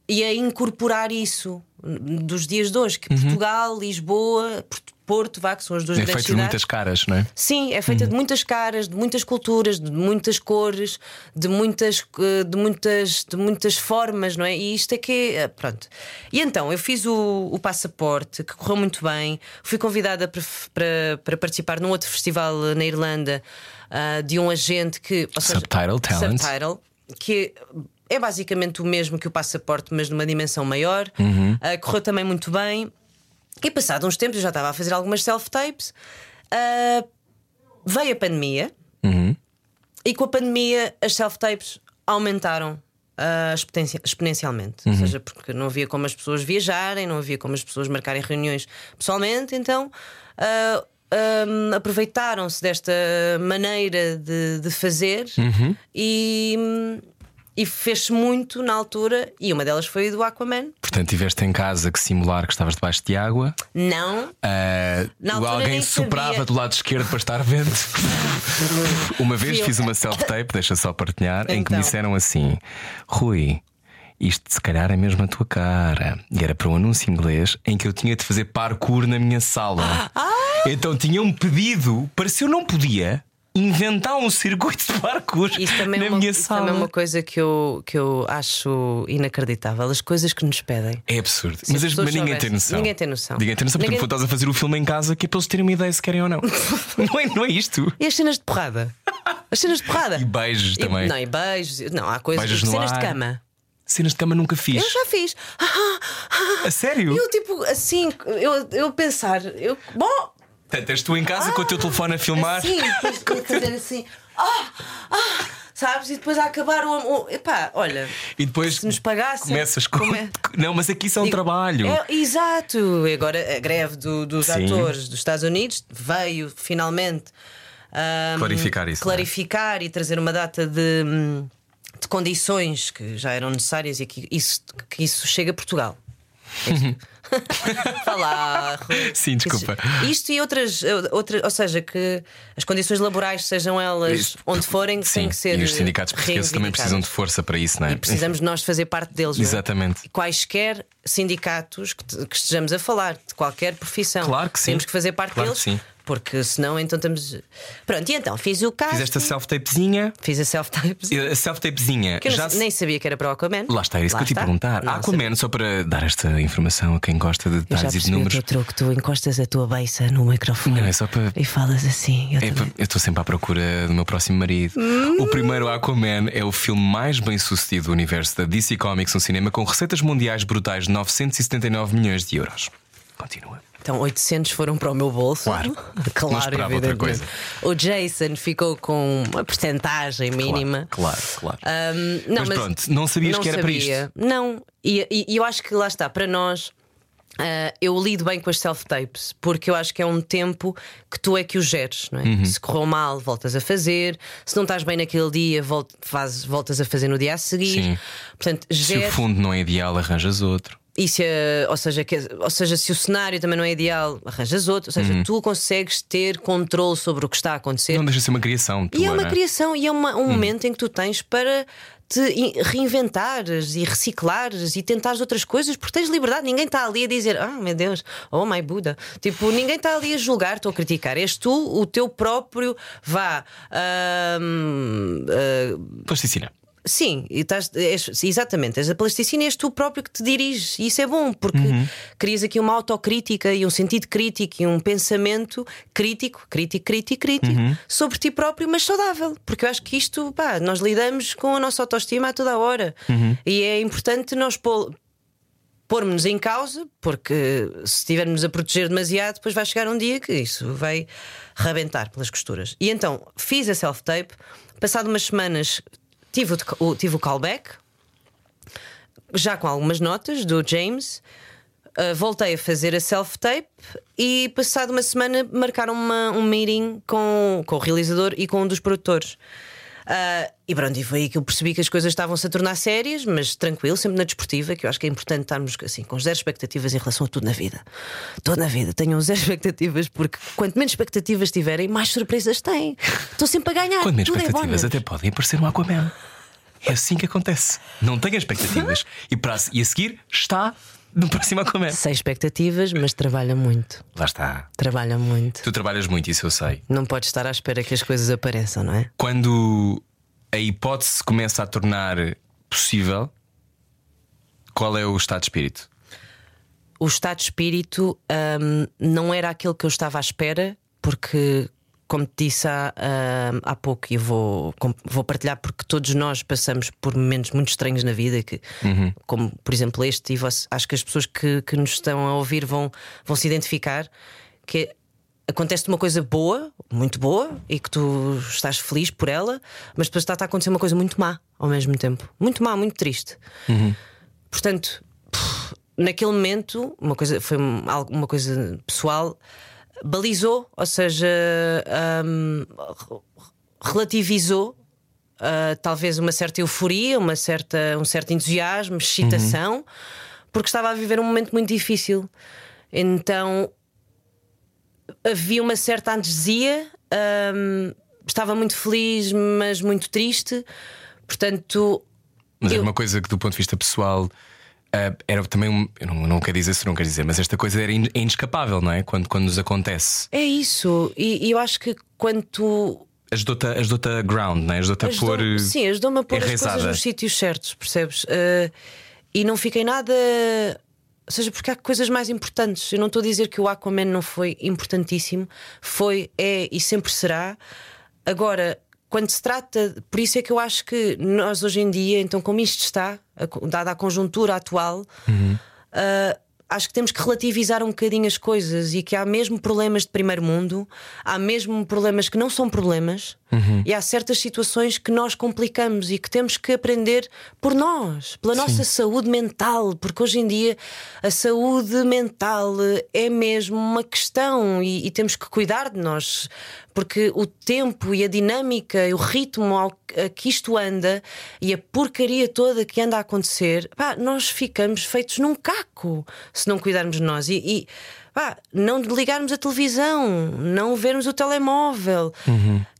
e a incorporar isso dos dias de hoje. Que Portugal, Lisboa, Porto, vá, que são as duas É grandes feito de muitas caras, não é? Sim, é feita de muitas caras, de muitas culturas, de muitas cores, de muitas, eh, de muitas, de muitas formas, não é? E isto é que é. Pronto. E então, eu fiz o, o passaporte, que correu muito bem. Fui convidada para, para, para participar num outro festival na Irlanda ah, de um agente que. seja, Subtitle Talent. Subtitle, que é basicamente o mesmo que o passaporte, mas numa dimensão maior. Ah, correu também muito bem. E passado uns tempos, eu já estava a fazer algumas self-tapes. ah, veio a pandemia e com a pandemia as self-tapes aumentaram exponencia- exponencialmente. Ou seja, porque não havia como as pessoas viajarem, não havia como as pessoas marcarem reuniões pessoalmente, então. ah, ah, aproveitaram-se desta maneira de, de fazer e, e fez-se muito na altura. E uma delas foi do Aquaman. Portanto, tiveste em casa que simular que estavas debaixo de água. Não, Ah, altura alguém soprava do lado esquerdo para estar vento. uma vez Fui fiz uma self-tape, deixa só partilhar, em que me Então. disseram assim: Rui, isto se calhar é mesmo a tua cara. E era para um anúncio inglês em que eu tinha de fazer parkour na minha sala. Ah! Então tinham pedido para se eu não podia. Inventar um circuito de parkour Isso também, na é uma, minha isso sala. também é uma coisa que eu, que eu acho inacreditável. As coisas que nos pedem. É absurdo. Se mas, as mas ninguém tem noção. Ninguém tem noção. Ninguém tem noção. Portanto, Ninguém- estás a fazer o filme em casa que é para eles terem uma ideia se querem ou não. não, é, não é isto. E as cenas de porrada? As cenas de porrada. E beijos E- também. Não, e beijos. Não, há coisas. Beijos no cenas de ar. cama. Cenas de cama nunca fiz. Eu já fiz. A sério? Eu, tipo, assim, eu, eu pensar. Eu, bom, Portanto, és tu em casa com o teu telefone a filmar. depois de fazer assim. Ah, ah, sabes? E depois a acabar o. o epá, olha. E depois Se nos pagassem. começas com. como é? Não, mas aqui isso é um Digo, trabalho. é- exato. E Agora a greve do- dos Sim. atores dos Estados Unidos veio finalmente ahm, Clarificar isso, é? clarificar e trazer uma data de, hum, de condições que já eram necessárias e que isso, que isso chega a Portugal. Falar. Sim, desculpa. Isto e outras, outras, ou seja, que as condições laborais, sejam elas onde forem, Sim, têm que ser. e os sindicatos portugueses também precisam de força para isso, não é? E precisamos nós fazer parte deles. é? Exatamente. Quaisquer sindicatos que, que estejamos a falar, de qualquer profissão. Claro que sim. Temos que fazer parte Claro deles. que sim. Porque senão então estamos. Pronto, e então fiz o caso. Fizeste a self-tapezinha. Fiz a self-type. A self-tapezinha. Que eu já se- nem sabia que era para o Aquaman. Lá está, é isso que eu te ia perguntar. Não Aquaman, só para dar esta informação a quem gosta de Eu detalhes e de números. teu truque, tu encostas a tua beiça no microfone Não, é só para. e falas assim. Eu É também. eu estou sempre à procura do meu próximo marido. Hum. O primeiro Aquaman é o filme mais bem sucedido do universo da DC Comics no cinema, com receitas mundiais brutais de 979 milhões de euros. Continua. Então 800 foram para o meu bolso. Claro. claro Não outra evidentemente. O Jason ficou com uma porcentagem mínima. Claro, claro. claro. Hum, não, Mas pronto, não sabias que era para isto. sabia. Não, e, e- e eu acho que lá está, para nós. ah, eu lido bem com as self-tapes porque eu acho que é um tempo que tu é que o geres, não é? Uhum. Se correu mal, voltas a fazer. Se não estás bem naquele dia, vol- fazes- voltas a fazer no dia a seguir. Sim. Portanto, Se o geres. fundo não é ideal, arranjas outro. E se, ou, seja, que- ou seja, se o cenário também não é ideal, arranjas outro. Ou seja, Uhum. tu consegues ter controle sobre o que está a acontecer. Não deixa de ser uma criação. E tua, é uma não criação, e é uma- um momento em que tu tens para te in- reinventares e reciclares e tentares outras coisas, porque tens liberdade. Ninguém está ali a dizer, ah, meu Deus, oh my Buda. Tipo, ninguém está ali a julgar-te ou a criticar. És tu, o teu próprio, vá. ahm, ah, Plasticina. Sim, e estás, és- exatamente, és a plasticina e és tu próprio que te diriges, e isso é bom, porque Uhum. crias aqui uma autocrítica e um sentido crítico e um pensamento crítico, crítico, crítico, crítico, Uhum. sobre ti próprio, mas saudável, porque eu acho que isto, pá, nós lidamos com a nossa autoestima a toda a hora Uhum. e é importante nós pô- pormos-nos em causa, porque se estivermos a proteger demasiado, depois vai chegar um dia que isso vai rebentar pelas costuras. E então fiz a self-tape, passado umas semanas tive o, o- tive o callback, já com algumas notas do James. Uh, voltei a fazer a self-tape e, passado uma semana, marcaram uma- um meeting com, com o realizador e com um dos produtores. Uh, e pronto, e foi aí que eu percebi que as coisas estavam-se a tornar sérias, mas tranquilo, sempre na desportiva, que eu acho que é importante estarmos assim, com zero expectativas em relação a tudo na vida. Tudo na vida, tenham zero expectativas, porque quanto menos expectativas tiverem, mais surpresas têm. Estou sempre a ganhar. Quando menos tudo é expectativas, bónus. até podem aparecer um Aquaman. É assim que acontece. Não tenha expectativas. E, para, e a seguir está no próximo Aquaman. Sem expectativas, mas trabalha muito. Lá está. Trabalha muito. Tu trabalhas muito, isso eu sei. Não pode estar à espera que as coisas apareçam, não é? Quando a hipótese começa a tornar possível, qual é o estado de espírito? O estado de espírito hum, não era aquilo que eu estava à espera, porque, como te disse há, hum, há pouco, e vou, vou partilhar, porque todos nós passamos por momentos muito estranhos na vida, que, como por exemplo este, e você- acho que as pessoas que, que nos estão a ouvir vão, vão se identificar, que é, acontece uma coisa boa, muito boa, e que tu estás feliz por ela, mas depois está a acontecer uma coisa muito má ao mesmo tempo. Muito má, muito triste. Portanto, pff, naquele momento, uma coisa, foi um- uma coisa pessoal, balizou, ou seja, hum, relativizou. ah, talvez uma certa euforia, uma certa, um certo entusiasmo, excitação, porque estava a viver um momento muito difícil. Então havia uma certa anestesia, hum, estava muito feliz, mas muito triste. Portanto, Mas Eu- era uma coisa que, do ponto de vista pessoal, ah, era também um. Eu não, não quero dizer se não quero dizer, mas esta coisa era in- é inescapável, não é? Quando, quando nos acontece. É isso, e, e eu acho que quando tu. Ajudou-te ajudou a ground, não é? Ajudou-te a pôr. sim, ajudou-me a pôr as enraizada. coisas nos sítios certos, percebes? Uh, e não fiquei nada. Ou seja, porque há coisas mais importantes. Eu não estou a dizer que o Aquaman não foi importantíssimo, foi, é e sempre será. Agora, quando se trata. Por isso é que eu acho que nós hoje em dia, então, como isto está, dada a conjuntura atual. Uh, acho que temos que relativizar um bocadinho as coisas e que há mesmo problemas de primeiro mundo, há mesmo problemas que não são problemas e há certas situações que nós complicamos e que temos que aprender por nós, pela nossa saúde mental, porque hoje em dia a saúde mental é mesmo uma questão e, e temos que cuidar de nós. Porque o tempo e a dinâmica e o ritmo ao a que isto anda e a porcaria toda que anda a acontecer, pá, nós ficamos feitos num caco se não cuidarmos de nós. E, e, pá, não ligarmos a televisão, não vermos o telemóvel.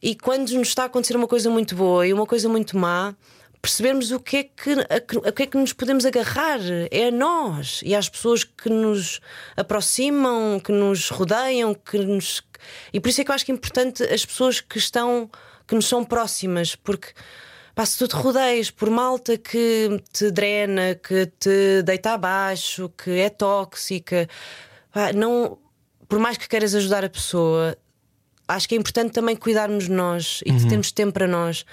E quando nos está a acontecer uma coisa muito boa e uma coisa muito má. Percebermos o que, é que, a, a que é que nos podemos agarrar é a nós e às pessoas que nos aproximam, que nos rodeiam, que nos. E por isso é que eu acho que é importante as pessoas que estão, que nos são próximas, porque pá, se tu te rodeias por malta que te drena, que te deita abaixo, que é tóxica, não, por mais que queiras ajudar a pessoa, acho que é importante também cuidarmos de nós e que temos tempo para nós,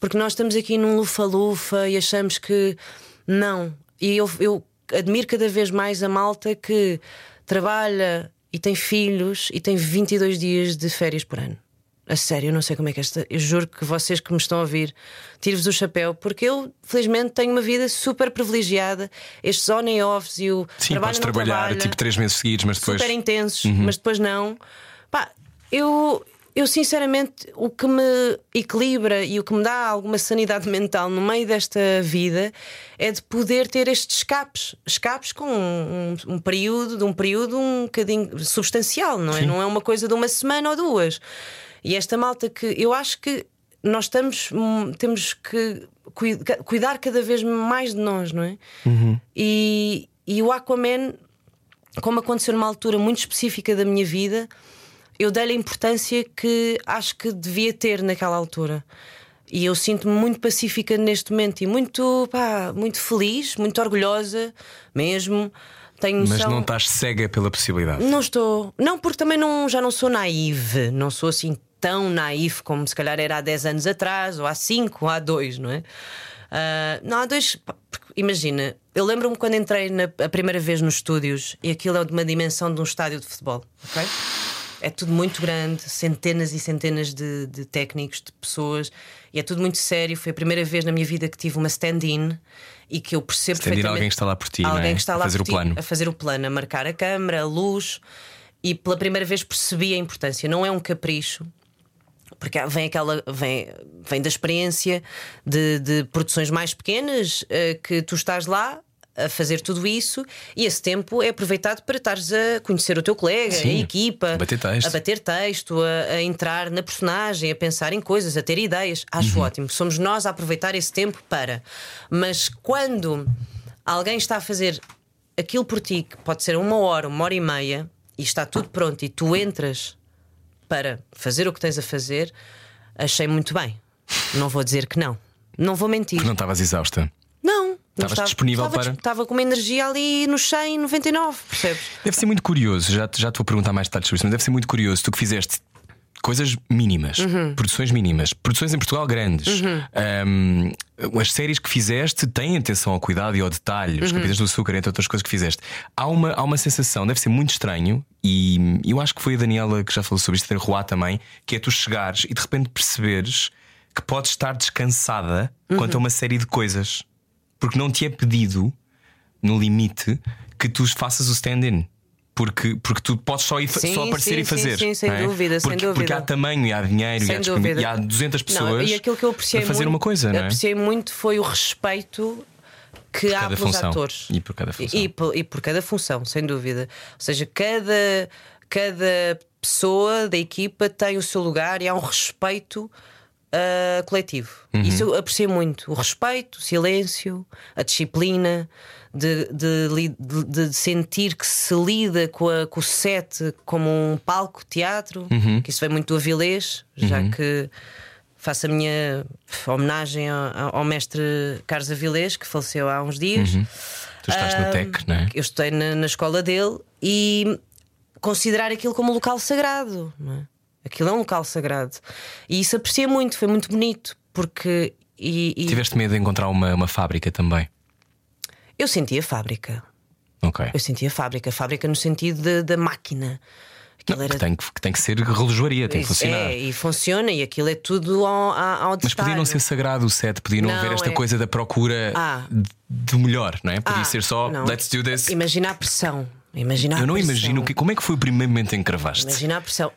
porque nós estamos aqui num lufa-lufa e achamos que não. E eu, eu admiro cada vez mais a malta que trabalha e tem filhos e tem 22 dias de férias por ano. A sério, eu não sei como é que esta. Eu juro que vocês que me estão a ouvir, tiro-vos o chapéu, porque eu, felizmente, tenho uma vida super privilegiada. Estes on e offs e o Sim, trabalho podes trabalhar trabalha tipo três meses seguidos, mas depois. super intensos, mas depois não. Pá, eu, eu sinceramente, o que me equilibra e o que me dá alguma sanidade mental no meio desta vida é de poder ter estes escapes. Escapes com um, um período, de um período um bocadinho substancial, não é? Não é uma coisa de uma semana ou duas. E esta malta que eu acho que nós estamos, hum, temos que cui- cuidar cada vez mais de nós, não é? E, e o Aquaman como aconteceu numa altura muito específica da minha vida, eu dei-lhe a importância que acho que devia ter naquela altura. E eu sinto-me muito pacífica neste momento e muito, pá, muito feliz, muito orgulhosa mesmo. Tenho Mas noção... não estás cega pela possibilidade. Não estou. Não, porque também não, já não sou naive. Não sou assim tão naive como se calhar era há 10 anos atrás, ou há 5, ou há 2, não é? Ah, não, há dois. Imagina, eu lembro-me quando entrei na, a primeira vez nos estúdios e aquilo é de uma dimensão de um estádio de futebol, ok? É tudo muito grande, centenas e centenas de, de técnicos, de pessoas, e é tudo muito sério. Foi a primeira vez na minha vida que tive uma stand-in e que eu percebo perfeitamente. alguém que está lá por ti, não Alguém é? que está A lá fazer por o ti, plano. a fazer o plano, a marcar a câmara, a luz, e pela primeira vez percebi a importância. Não é um capricho, porque vem aquela vem, vem da experiência de, de produções mais pequenas eh, que tu estás lá a fazer tudo isso e esse tempo é aproveitado para estares a conhecer o teu colega, Sim, a equipa, a bater texto. a bater texto, a, a entrar na personagem, a pensar em coisas, a ter ideias. Acho Uhum. ótimo. Somos nós a aproveitar esse tempo para. Mas quando alguém está a fazer aquilo por ti, que pode ser uma hora, uma hora e meia, e está tudo pronto, e tu entras para fazer o que tens a fazer, achei muito bem. Não vou dizer que não. Não vou mentir. Não estavas exausta. Não. Estavas estava- disponível estava, para- Estava com uma energia ali no 100, 99, percebes? Deve ser muito curioso, já, já te vou perguntar mais detalhes sobre isso, mas deve ser muito curioso. Tu que fizeste coisas mínimas, Uhum. produções mínimas, produções em Portugal grandes. Ahm, as séries que fizeste têm atenção ao cuidado e ao detalhe, Uhum. os Capitães do Açúcar, entre outras coisas que fizeste. Há uma, há uma sensação, deve ser muito estranho, e eu acho que foi a Daniela que já falou sobre isto, a Ruá também, que é tu chegares e de repente perceberes que podes estar descansada Uhum. quanto a uma série de coisas, porque não te é pedido no limite que tu faças o stand-in. Porque, porque tu podes só, ir, Sim, só aparecer sim, e fazer. sim, sem não é? dúvida, sem porque, dúvida. Porque há tamanho, e há dinheiro, e há, Sem dúvida. e há 200 Não, pessoas e aquilo que eu apreciei a fazer muito, uma coisa, não é? apreciei muito foi o respeito que há cada pelos função. atores. E por cada função. E, por- e por cada função, sem dúvida. Ou seja, cada, cada pessoa da equipa tem o seu lugar e há um respeito ah, coletivo. Uhum. Isso eu apreciei muito. O respeito, o silêncio, a disciplina. De, de de- de sentir que se lida com, a- com o set como um palco teatro, Uhum. que isso vem muito do Avilés, já que faço a minha homenagem ao, ao mestre Carlos Avilés, que faleceu há uns dias. Tu estás no TEC, não é? Eu estudei na, na escola dele e considerar aquilo como um local sagrado. Não é? Aquilo é um local sagrado. E isso aprecia muito, foi muito bonito, porque. E, e Tiveste medo de encontrar uma, uma fábrica também. Eu senti a fábrica. Ok. Eu senti a fábrica, a fábrica no sentido da- máquina. Aquilo Não, era que, tem que, que tem que ser relojoaria, tem que funcionar. É, e funciona, e aquilo é tudo ao, ao ao Mas podia não detalhe. ser sagrado o set, podia não, Não, haver esta é. coisa da procura Ah. do melhor, não é? Podia Ah, ser só não. let's do this. Imagina a pressão. Imagina a Eu não pressão. imagino o que, como é que foi o primeiro momento em que gravaste. Imagina a pressão.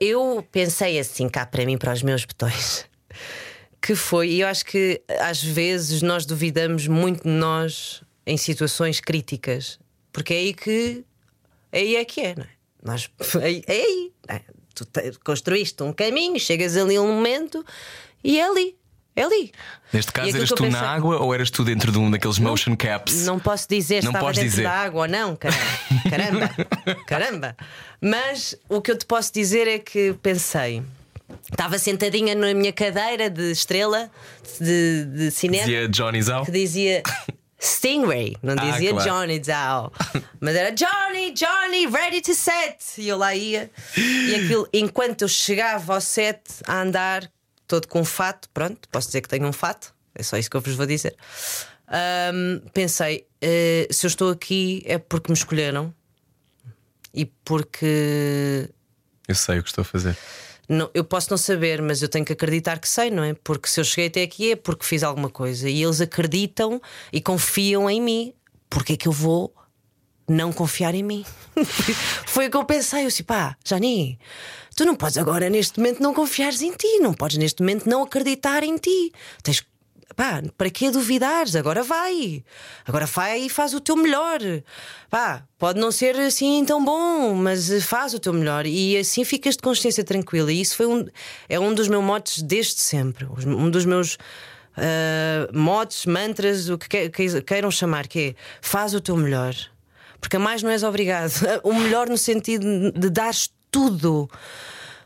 Eu pensei assim cá para mim, para os meus botões. Que foi, e eu acho que às vezes nós duvidamos muito de nós em situações críticas, porque é aí que aí é que é, não é? Nós, é, é aí. não é? Tu te- construíste um caminho, chegas ali um momento e é ali. É ali. Neste caso, eras tu na água ou eras tu dentro de um daqueles motion caps? Não posso dizer se Não estava podes dentro dizer. da água ou não, caramba. Caramba, caramba. Mas o que eu te posso dizer é que pensei. Estava sentadinha na minha cadeira de estrela de, de cinema Dizia Johnny Zhao. que dizia Stingray, não Ah, dizia claro. Johnny Zhao, mas era Johnny, Johnny, ready to set. E eu lá ia, e aquilo, enquanto eu chegava ao set a andar, todo com um fato, pronto, posso dizer que tenho um fato, é só isso que eu vos vou dizer. Ahm, pensei, eh, se eu estou aqui é porque me escolheram e porque Eu sei o que estou a fazer. Não, eu posso não saber, mas eu tenho que acreditar que sei, não é? Porque se eu cheguei até aqui é porque fiz alguma coisa e eles acreditam e confiam em mim. Porque é que eu vou não confiar em mim? Foi o que eu pensei. Eu disse, pá, Jani, tu não podes agora neste momento não confiares em ti, não podes neste momento não acreditar em ti. Tens Pá, para que duvidares? Agora vai. Agora vai e faz o teu melhor. Pá, pode não ser assim tão bom, mas faz o teu melhor. E assim ficas de consciência tranquila. E isso foi um, é um dos meus motes desde sempre. Um dos meus ah, motes, mantras, o que- queiram chamar, que é faz o teu melhor. Porque a mais não és obrigado. O melhor no sentido de dares tudo.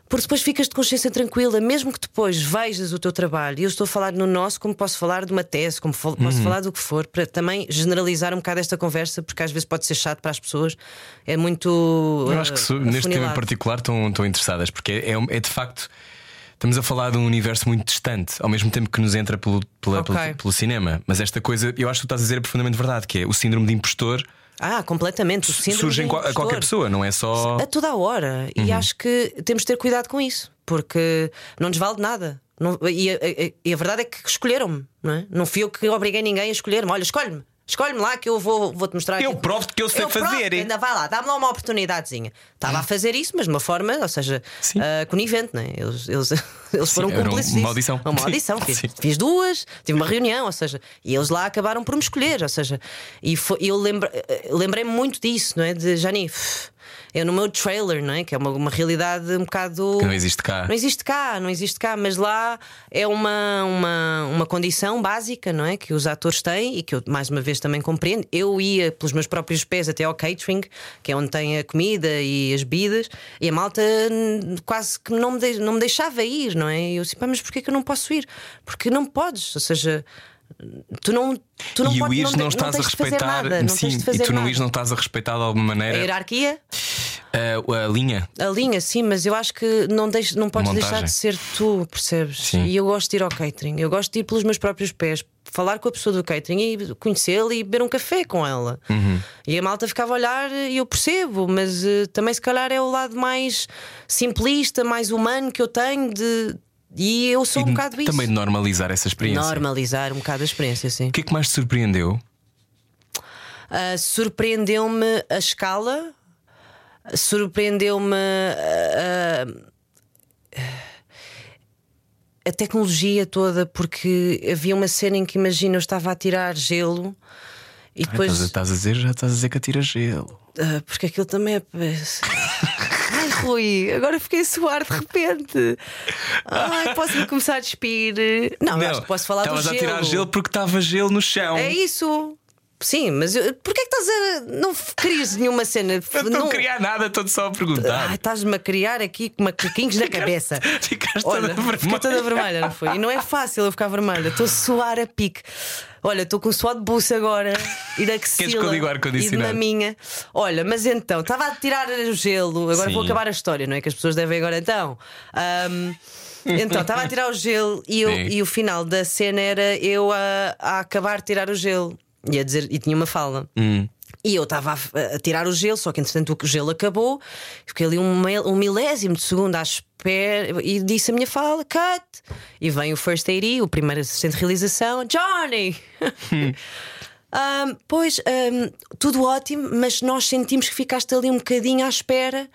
Porque depois ficas de consciência tranquila, mesmo que depois vejas o teu trabalho. E eu estou a falar no nosso, como posso falar de uma tese, como fal- Uhum. posso falar do que for, para também generalizar um bocado esta conversa, porque às vezes pode ser chato para as pessoas. É muito. Eu acho que so- neste tema em particular estão, estão interessadas, porque é, é é de facto. Estamos a falar de um universo muito distante, ao mesmo tempo que nos entra pelo, pela- Ok. pelo, pelo cinema. Mas esta coisa, eu acho que tu estás a dizer é profundamente verdade, que é o síndrome de impostor Ah, completamente. O síndrome surge a qualquer pessoa, não é só. A toda a hora. E acho que temos de ter cuidado com isso, porque não nos vale nada. Não- e, a, a- e a verdade é que escolheram-me, não é? Não fui eu que obriguei ninguém a escolher-me. Olha, escolhe-me. Escolhe-me lá que eu vou, vou-te mostrar. Eu provo-te que eu sei provo-te, fazer. Ainda vai lá, dá-me lá uma oportunidadezinha. Estava a fazer isso, mas de uma forma, ou seja, Sim. ah, conivente, não é? Eles, eles, eles foram era cúmplices. uma audição. Uma Sim. audição. Fiz, Sim. fiz duas, tive uma reunião, ou seja, e eles lá acabaram por me escolher, ou seja, e foi- eu lembra- lembrei-me muito disso, não é? De Jani, é no meu trailer, não é? Que é uma, uma realidade um bocado. Que não existe cá. Não existe cá, não existe cá, mas lá é uma, uma, uma condição básica, não é? Que os atores têm e que eu, mais uma vez, também compreendo. Eu ia pelos meus próprios pés até ao catering, que é onde tem a comida e as bebidas, e a malta quase que não me, de- não me deixava ir, não é? E eu disse, pá, mas porquê que eu não posso ir? Porque não podes, ou seja. Tu não, tu não e podes, o ires não, não, estás a respeitar. nada, sim, e tu nada. ires não estás a respeitar de alguma A maneira hierarquia, a, a linha. a linha, sim, mas eu acho que não, deixes, não podes Montagem. deixar de ser tu, percebes? Sim. E eu gosto de ir ao catering, eu gosto de ir pelos meus próprios pés, falar com a pessoa do catering e conhecê-la e beber um café com ela. Uhum. E a malta ficava a olhar e eu percebo, mas eh, também se calhar é o lado mais simplista, mais humano que eu tenho de. E eu sou um E bocado isso. também de normalizar essa experiência. Normalizar um bocado a experiência, sim. O que é que mais te surpreendeu? Uh, surpreendeu-me a escala, surpreendeu-me uh, uh, a tecnologia toda, porque havia uma cena em que imagina eu estava a tirar gelo e Ai, depois. estás, a, estás a dizer, já estás a dizer que atira gelo. Ah, porque aquilo também é. Rui, agora fiquei a suar de repente. Ai, posso começar a despir? Não, eu acho que posso falar do Estavas gelo. a tirar gelo porque estava gelo no chão. É isso. Sim, mas porquê é que estás a. Não querias nenhuma cena? Eu não, não queria nada, estou só a perguntar. Ai, estás-me a criar aqui com macaquinhos na cabeça. Ficaste Olha, toda vermelha. toda vermelha, não foi? E não é fácil eu ficar vermelha. Estou a suar a pique. Olha, estou com suor de buço agora e da axila que eu ligue o e de maminha. Olha, mas então, estava a tirar o gelo. Agora Sim. vou acabar a história, não é? Que as pessoas devem agora então. Ahm, então, estava a tirar o gelo e, eu- e o final da cena era eu a, a acabar de tirar o gelo. E, a dizer, e tinha uma fala. Hum. E eu estava a, a tirar o gelo, só que entretanto o gelo acabou. Fiquei ali um, um milésimo de segundo à espera e disse a minha fala: cut! E vem o First AD, o primeiro assistente de realização: Johnny! Ahm, pois, ahm, tudo ótimo, mas nós sentimos que ficaste ali um bocadinho à espera.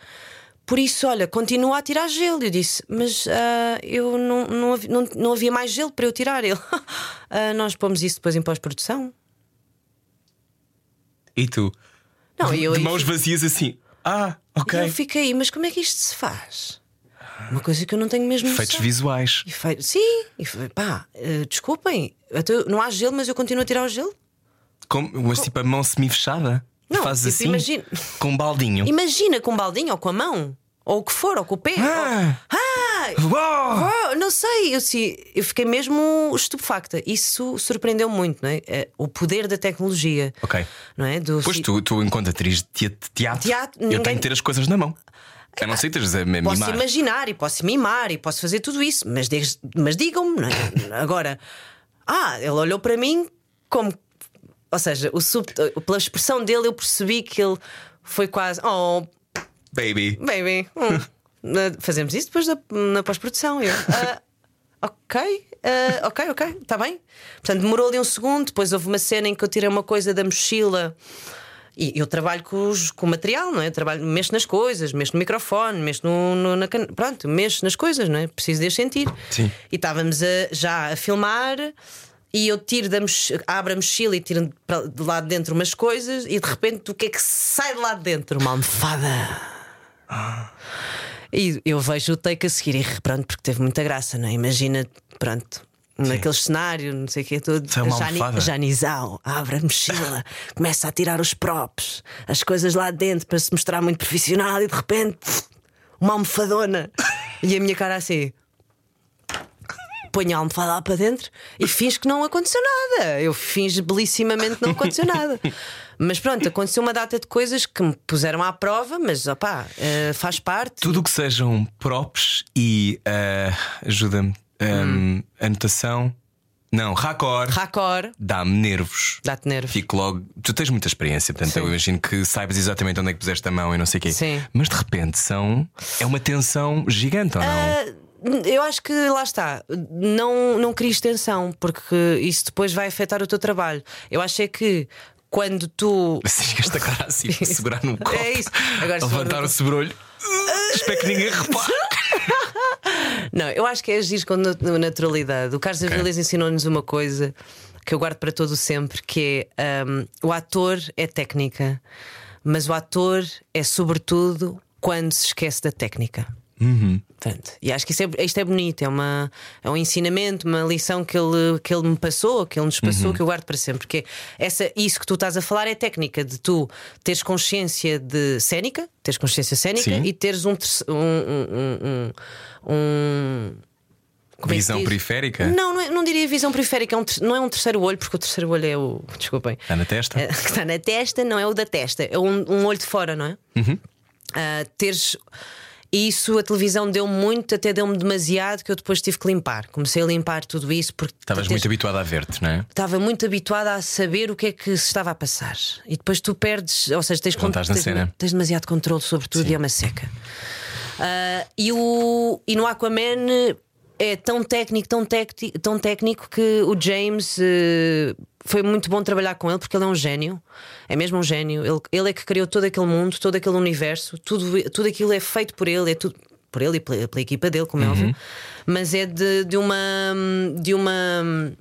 Por isso, olha, continua a tirar gelo. Eu disse, mas ah, eu não, não, havia, não, havia mais gelo para eu tirar. Ele, "Ah, nós pomos isso depois em pós-produção. E tu? Não, de, eu de mãos vazias assim. Ah, ok. Eu fiquei, mas como é que isto se faz? Uma coisa que eu não tenho mesmo Efeitos visuais. E foi, sim, e foi, pá, eh, desculpem, eu- não há gelo, mas eu continuo a tirar o gelo. Como, mas tipo a mão semi-fechada. Não, Fazes tipo, assim. imagina- Com um baldinho. Imagina com um baldinho ou com a mão, ou o que for, ou com o pé. Ah! ou- Ah! Uau! Não sei, eu, sim, eu fiquei mesmo estupefacta. Isso surpreendeu muito, não é? Eh, O poder da tecnologia. Ok. Não é? Do Pois tu, tu, enquanto atriz de te- teatro, Teatro, eu ninguém- tenho que ter as coisas na mão. A não ser que estejas a me- Posso imaginar e posso mimar e posso fazer tudo isso, mas, mas digam-me, não é? Agora, ah, ele olhou para mim como. Ou seja, o sub- pela expressão dele eu percebi que ele foi quase. Oh, Baby. baby, hum, fazemos isso depois da, na pós-produção. Eu, "Ah, ok, ah, ok, ok, está bem. Portanto, demorou ali um segundo. Depois houve uma cena em que eu tirei uma coisa da mochila. E eu trabalho com, os, com o material, não é? Trabalho, mexo nas coisas, mexo no microfone, mexo no, no- na can... Pronto, mexo nas coisas, não é? Preciso de sentir. Sim. E estávamos a- já a filmar e eu tiro da moch... abro a mochila e tiro de lá de dentro umas coisas e de repente o que é que sai de lá de dentro? Uma almofada. E eu vejo o take a seguir e pronto, porque teve muita graça, não é? Imagina, pronto. Naquele cenário, não sei o que, tudo. É uma Jani-. Janizão abre a mochila, começa a tirar os props, as coisas lá dentro para se mostrar muito profissional e de repente uma almofadona e a minha cara assim. Ponho a almofada lá para dentro e finge que não aconteceu nada. Eu finge belissimamente que não aconteceu nada. Mas pronto, aconteceu uma data de coisas que me puseram à prova, mas opá, eh, faz parte. Tudo o que sejam props e ah, ajuda-me. Hum. ah, Anotação. Não, racor. Racor, Dá-me nervos. dá-te nervos. Fico logo. Tu tens muita experiência, portanto Sim. eu imagino que saibas exatamente onde é que puseste a mão e não sei o quê. Sim. Mas de repente são. É uma tensão gigante, ou não? Ah, Eu acho que lá está, não, não cries tensão, porque isso depois vai afetar o teu trabalho. Eu acho é que quando tu. Assim, esta cara assim, segurar num copo. É isso. Agora, levantar o sobrolho. Espero que ninguém repare. Não, eu acho que é agir com nat- naturalidade. O Carlos Avilés ensinou-nos uma coisa que eu guardo para todo sempre, que é um, o ator é técnica. mas o ator é sobretudo quando se esquece da técnica. Portanto, e acho que isso é, isto é bonito, é, uma, é um ensinamento, uma lição que ele, que ele me passou, que ele nos passou, que eu guardo para sempre. Porque essa, isso que tu estás a falar é técnica de tu teres consciência de cénica, teres consciência cénica Sim. e teres um, um, um, um, como é Visão diz? periférica? Não, não, é- não diria visão periférica, é um não é um terceiro olho, porque o terceiro olho é o. Desculpem. Está na testa? É, está na testa, não é o da testa, é um, um olho de fora, não é? Uhum. Ah, teres. E isso a televisão deu muito, até deu-me demasiado que eu depois tive que limpar. Comecei a limpar tudo isso porque Estavas muito habituado a ver-te, não é? estava muito habituada a saber o que é que se estava a passar. E depois tu perdes, ou seja, tens, estás na tens, cena. tens demasiado controle sobre tudo e é uma seca. Ah, e, o, e no Aquaman é tão técnico, tão, tão técnico que o James eh, foi muito bom trabalhar com ele porque ele é um gênio. É mesmo um gênio. Ele, ele é que criou todo aquele mundo, todo aquele universo, tudo, tudo aquilo é feito por ele, é tudo por ele e pela, pela equipa dele, como é óbvio. Mas é de, de uma. de uma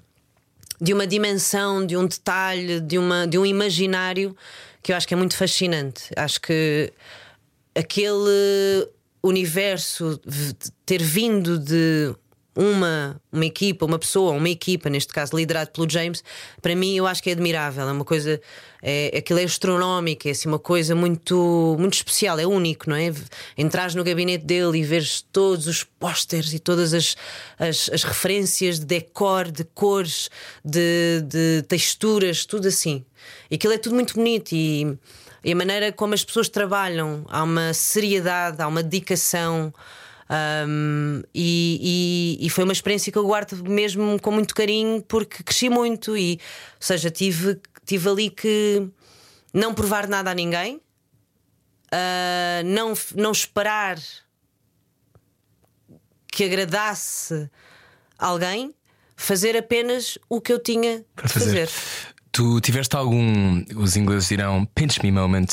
de uma dimensão, de um detalhe, de, uma, de um imaginário que eu acho que é muito fascinante. Acho que aquele universo ter vindo de uma, uma equipa, uma pessoa, uma equipa, neste caso liderado pelo James, para mim eu acho que é admirável. É uma coisa, é, aquilo é astronómico, é assim uma coisa muito, muito especial, é único, não é? Entrares no gabinete dele e veres todos os pósteres e todas as, as, as referências de decor, de cores, de, de texturas, tudo assim. E aquilo é tudo muito bonito e, e a maneira como as pessoas trabalham, há uma seriedade, há uma dedicação. Um, e, e- e foi uma experiência que eu guardo mesmo com muito carinho porque cresci muito e, ou seja, tive, tive ali que não provar nada a ninguém, uh, não, não esperar que agradasse alguém, fazer apenas o que eu tinha Para de fazer. Tu tiveste algum, os ingleses dirão, pinch me moment,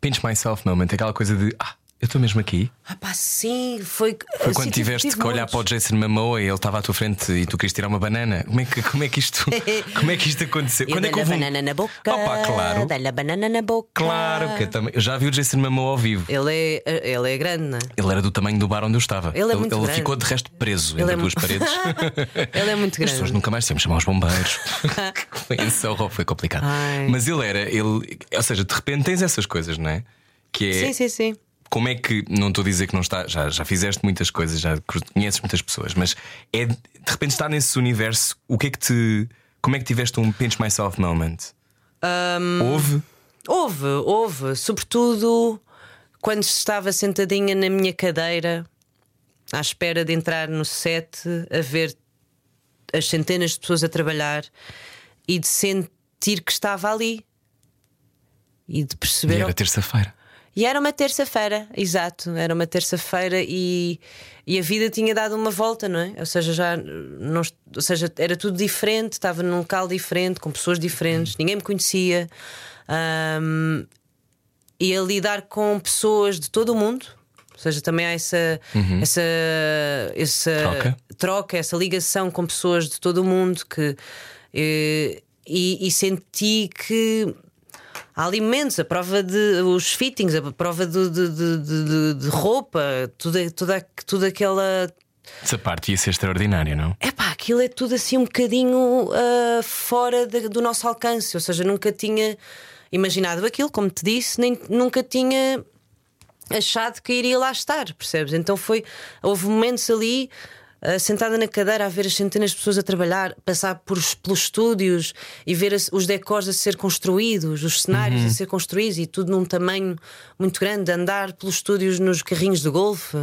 pinch myself moment, aquela coisa de, ah, eu estou mesmo aqui. Ah, pá, sim, foi. Foi quando tiveste que olhar para o Jason Momoa e ele estava à tua frente e tu querias tirar uma banana. Como é que, como é que isto como é que isto aconteceu? Eu Quando é que houve a banana na boca. Opa, claro. Dei-lhe a banana na boca. Claro, que eu, também, eu já vi o Jason Momoa ao vivo. Ele é, ele é grande, não é? Ele era do tamanho do bar onde eu estava. Ele é muito grande. ficou de resto preso Ele entre é duas paredes. Ele é muito As grande. pessoas nunca mais tínhamos chamar os bombeiros. foi em Soho, foi complicado. Ai. Mas ele era, ele, ou seja, de repente tens essas coisas, não é? Que é Sim, sim, sim. Como é que, não estou a dizer que não está, já, já fizeste muitas coisas, já conheces muitas pessoas, mas é de repente estar nesse universo, o que é que te. Como é que tiveste um pinch myself moment? Houve? Houve, houve. Sobretudo quando estava sentadinha na minha cadeira, à espera de entrar no set, a ver as centenas de pessoas a trabalhar e de sentir que estava ali. E de E perceber. era terça-feira. E era uma terça-feira, exato, era uma terça-feira e, e a vida tinha dado uma volta, não é? Ou seja, já não, ou seja, era tudo diferente, estava num local diferente, com pessoas diferentes, ninguém me conhecia. Ahm, e a lidar com pessoas de todo o mundo, ou seja, também há essa, essa, essa Troca. troca, essa ligação com pessoas de todo o mundo que eh, e, e senti que há alimentos, a prova de os fittings, a prova de, de, de, de- roupa, tudo, toda, toda aquela Essa parte ia ser extraordinária, não? Epá, aquilo é tudo assim um bocadinho ah, fora de- do nosso alcance. Ou seja, nunca tinha imaginado aquilo, como te disse, nem nunca tinha achado que iria lá estar, percebes? Então foi. Houve momentos ali. Ah, sentada na cadeira a ver as centenas de pessoas a trabalhar, passar por, os- pelos estúdios e ver as- os decors a ser construídos, os cenários a ser construídos e tudo num tamanho muito grande, andar pelos estúdios nos carrinhos de golfe,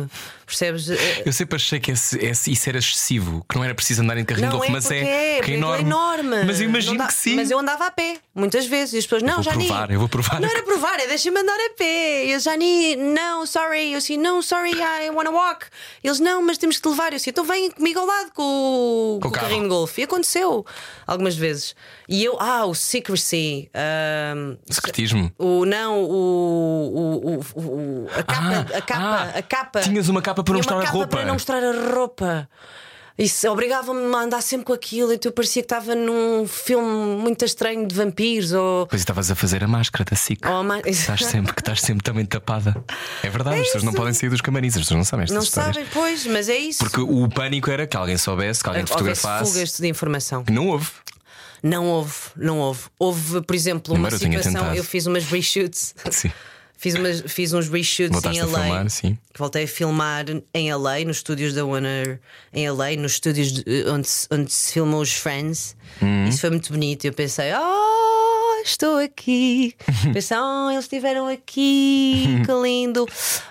percebes? Eh, Eu sempre achei que esse, esse- isso era excessivo, que não era preciso andar em carrinho de Não golfe, é mas é, é, que é aquilo enorme. Mas eu imagino dá- que sim. Mas eu andava a pé, muitas vezes. E as pessoas, não, já nem. provar, eu vou provar. Não era provar, é deixa-me andar a pé. E eu já nem, não, sorry. Eu assim, não, sorry, I wanna walk. Eles, não, mas temos que te levar. Eu assim, então vem comigo ao lado com, o- com o carro. carrinho de golfe. E aconteceu algumas vezes. E eu, ah, o secrecy. ahm, Secretismo. o, não, o, o, o- a capa, Ah, a capa, ah, a capa. tinhas uma capa para não mostrar a roupa. Para não mostrar a roupa. Isso obrigava-me a andar sempre com aquilo, então eu parecia que estava num filme muito estranho de vampiros ou. Pois estavas a fazer a máscara da SIC. ou uma- Estás sempre, que estás sempre também tapada. É verdade, as pessoas não podem sair dos camarins, as pessoas não sabem estas Não histórias. sabem, pois, mas é isso. Porque o pânico era que alguém soubesse, que alguém Houvesse fotografasse. fugas de informação. Que não houve. Não houve, não houve. Houve, por exemplo, uma Primeiro eu situação. tentado. Eu fiz umas reshoots. Sim. Fiz, umas, fiz uns reshoots Voltaste em a LA. filmar, sim. Voltei a filmar em LA, nos estúdios da Warner em LA, nos estúdios de- onde, se- onde se filmam os Friends. Hum. Isso foi muito bonito. Eu pensei, oh, estou aqui. pensei, oh, eles estiveram aqui, que lindo.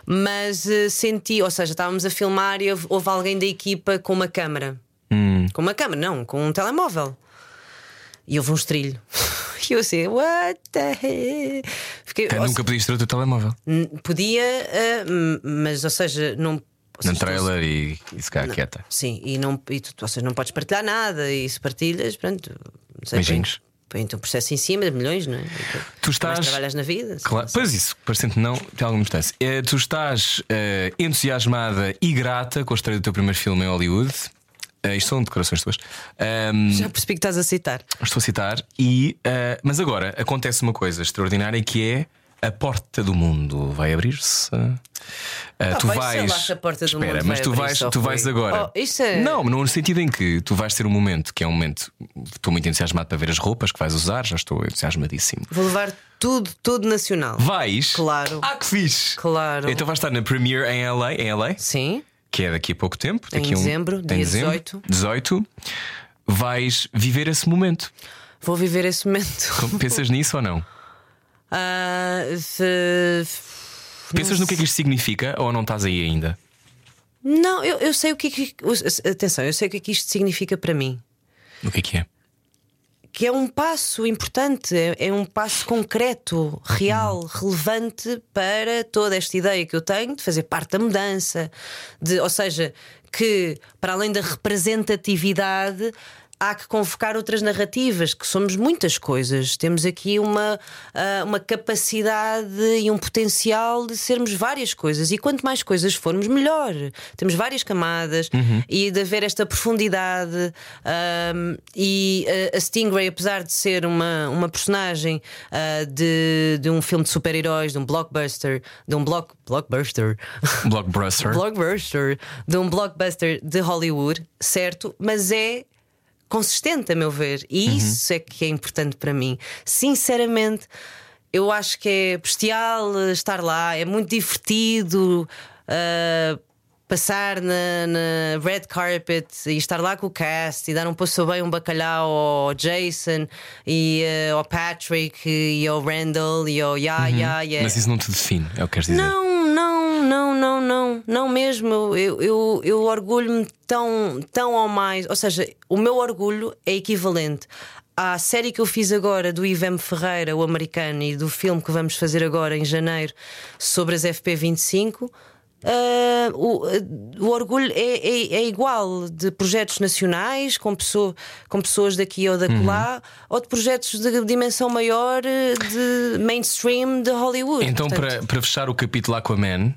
Mas eh, senti, ou seja, estávamos a filmar e houve, houve alguém da equipa com uma câmera. Hum. Com uma câmera, não, com um telemóvel. E houve um estrilho. E eu assim, what the heck? Fiquei, nunca podias ter o teu telemóvel. Podia, m- mas ou seja, não. ou Na seja, trailer e, e se calhar quieta. Sim, e, não, e tu, ou seja, não podes partilhar nada, e se partilhas, pronto, não sei, Beijinhos. põe- põe-te um processo em cima de milhões, não é? Tu estás- Mais trabalhas na vida. Claro, pois isso, parecendo não, tem alguma importância. Eh, tu estás eh, entusiasmada e grata com a estreia do teu primeiro filme em Hollywood. Eh, isto são declarações tuas. Ahm, Já percebi que estás a citar. estou a citar. E, eh, mas agora acontece uma coisa extraordinária que é a porta do mundo vai abrir-se. Eh, tu vai, vais. lá a porta do Espera, mundo mas tu vais, tu foi. vais agora. Oh, isso é- Não, no sentido em que tu vais ter um momento que é um momento. Estou muito entusiasmado para ver as roupas que vais usar, já estou entusiasmadíssimo. Vou levar tudo, tudo nacional. Vais? Claro. Ah, que fixe! Claro. Então vais estar na Premiere em LA, em LA Sim, que é daqui a pouco tempo. Em Daqui a um- dezembro, em dia dezembro, 18. 18. Vais viver esse momento. vou viver esse momento. Pensas nisso ou não? Ah, se- Pensas no que é que isto significa ou não estás aí ainda? Não, eu, eu sei o que é que. Atenção, eu sei o que é que isto significa para mim. O que é que é? Que é um passo importante, é, é um passo concreto, real, relevante para toda esta ideia que eu tenho de fazer parte da mudança, de, ou seja, que para além da representatividade. Há que convocar outras narrativas, que somos muitas coisas. Temos aqui uma, ah, uma capacidade e um potencial de sermos várias coisas. E quanto mais coisas formos, melhor. Temos várias camadas e de haver esta profundidade. ahm, e ah, a Stingray, apesar de ser uma, uma personagem ah, de, de um filme de super-heróis, de um blockbuster, de um block, blockbuster, Blockbuster. blockbuster, de um blockbuster de Hollywood, certo? Mas é consistente, a meu ver, e isso é que é importante para mim. Sinceramente, eu acho que é bestial eh, estar lá, é muito divertido. eh, Passar na, na red carpet e estar lá com o cast e dar um passo bem um bacalhau ao Jason e eh, ao Patrick e ao Randall e ao Ya Ya Ya. Mas isso não te define, é o que queres dizer. Não, não, não, não, não, não mesmo. Eu, eu, eu orgulho-me tão, tão ou mais. Ou seja, o meu orgulho é equivalente à série que eu fiz agora do Ivem Ferreira, o americano, e do filme que vamos fazer agora em janeiro sobre as FP25. Ah, o, o orgulho é, é, é igual de projetos nacionais com, pessoa, com pessoas daqui ou daquela ou de projetos de dimensão maior eh, de mainstream de Hollywood. Então, Portanto, para, para fechar o capítulo Aquaman,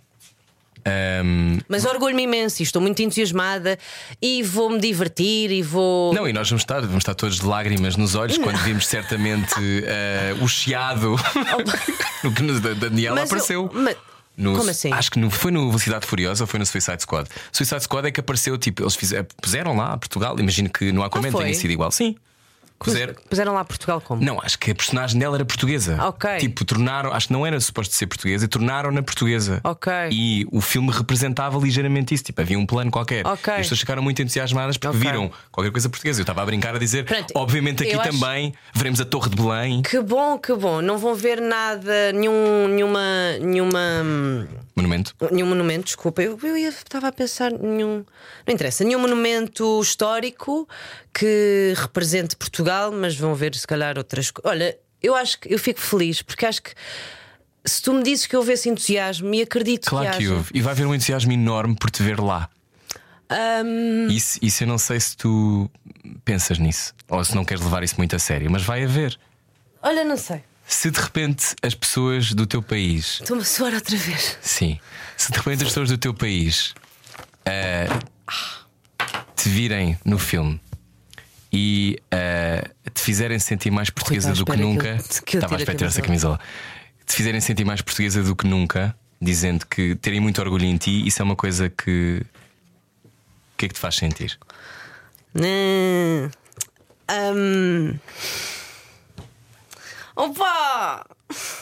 ahm, Mas orgulho-me imenso e estou muito entusiasmada e vou-me divertir e vou. não, e nós vamos estar, vamos estar todos de lágrimas nos olhos quando vimos certamente ah, o chiado no que da Daniela Mas eu- apareceu. mas- No- Como assim? Acho que no, foi no Velocidade Furiosa ou foi no Suicide Squad? Suicide Squad é que apareceu, tipo, eles fizeram, puseram lá a Portugal. Imagino que no Aquaman Ah, tenha sido igual. Sim. Puseram. Puseram lá Portugal como? Não, acho que a personagem dela era portuguesa. Ok. Tipo, tornaram, acho que não era suposto ser portuguesa e tornaram-na portuguesa. Ok. E o filme representava ligeiramente isso. Tipo, havia um plano qualquer. Ok. E as pessoas ficaram muito entusiasmadas porque Ok. viram qualquer coisa portuguesa. Eu estava a brincar a dizer, Pronto, obviamente aqui acho- também veremos a Torre de Belém. Que bom, que bom. Não vão ver nada, nenhum, nenhuma, nenhuma, Monumento. nenhum monumento. Desculpa, eu, eu estava a pensar nenhum. Não interessa, nenhum monumento histórico que represente Portugal, mas vão ver se calhar outras coisas. Olha, eu acho que eu fico feliz porque acho que se tu me dizes que houve esse entusiasmo e acredito Claro que, que houve. E vai haver um entusiasmo enorme por te ver lá. Isso, isso eu não sei se tu pensas nisso ou se não queres levar isso muito a sério, mas vai haver. Olha, não sei. Se de repente as pessoas do teu país, Estou-me a suar outra vez. sim, se de repente as pessoas do teu país ah, te virem no filme e uh, te fizerem sentir mais portuguesa do que nunca. Que eu, Estava a espera essa camisola. Te fizerem sentir mais portuguesa do que nunca, dizendo que terem muito orgulho em ti, isso é uma coisa que. O que é que te faz sentir? Não. Um... Opa!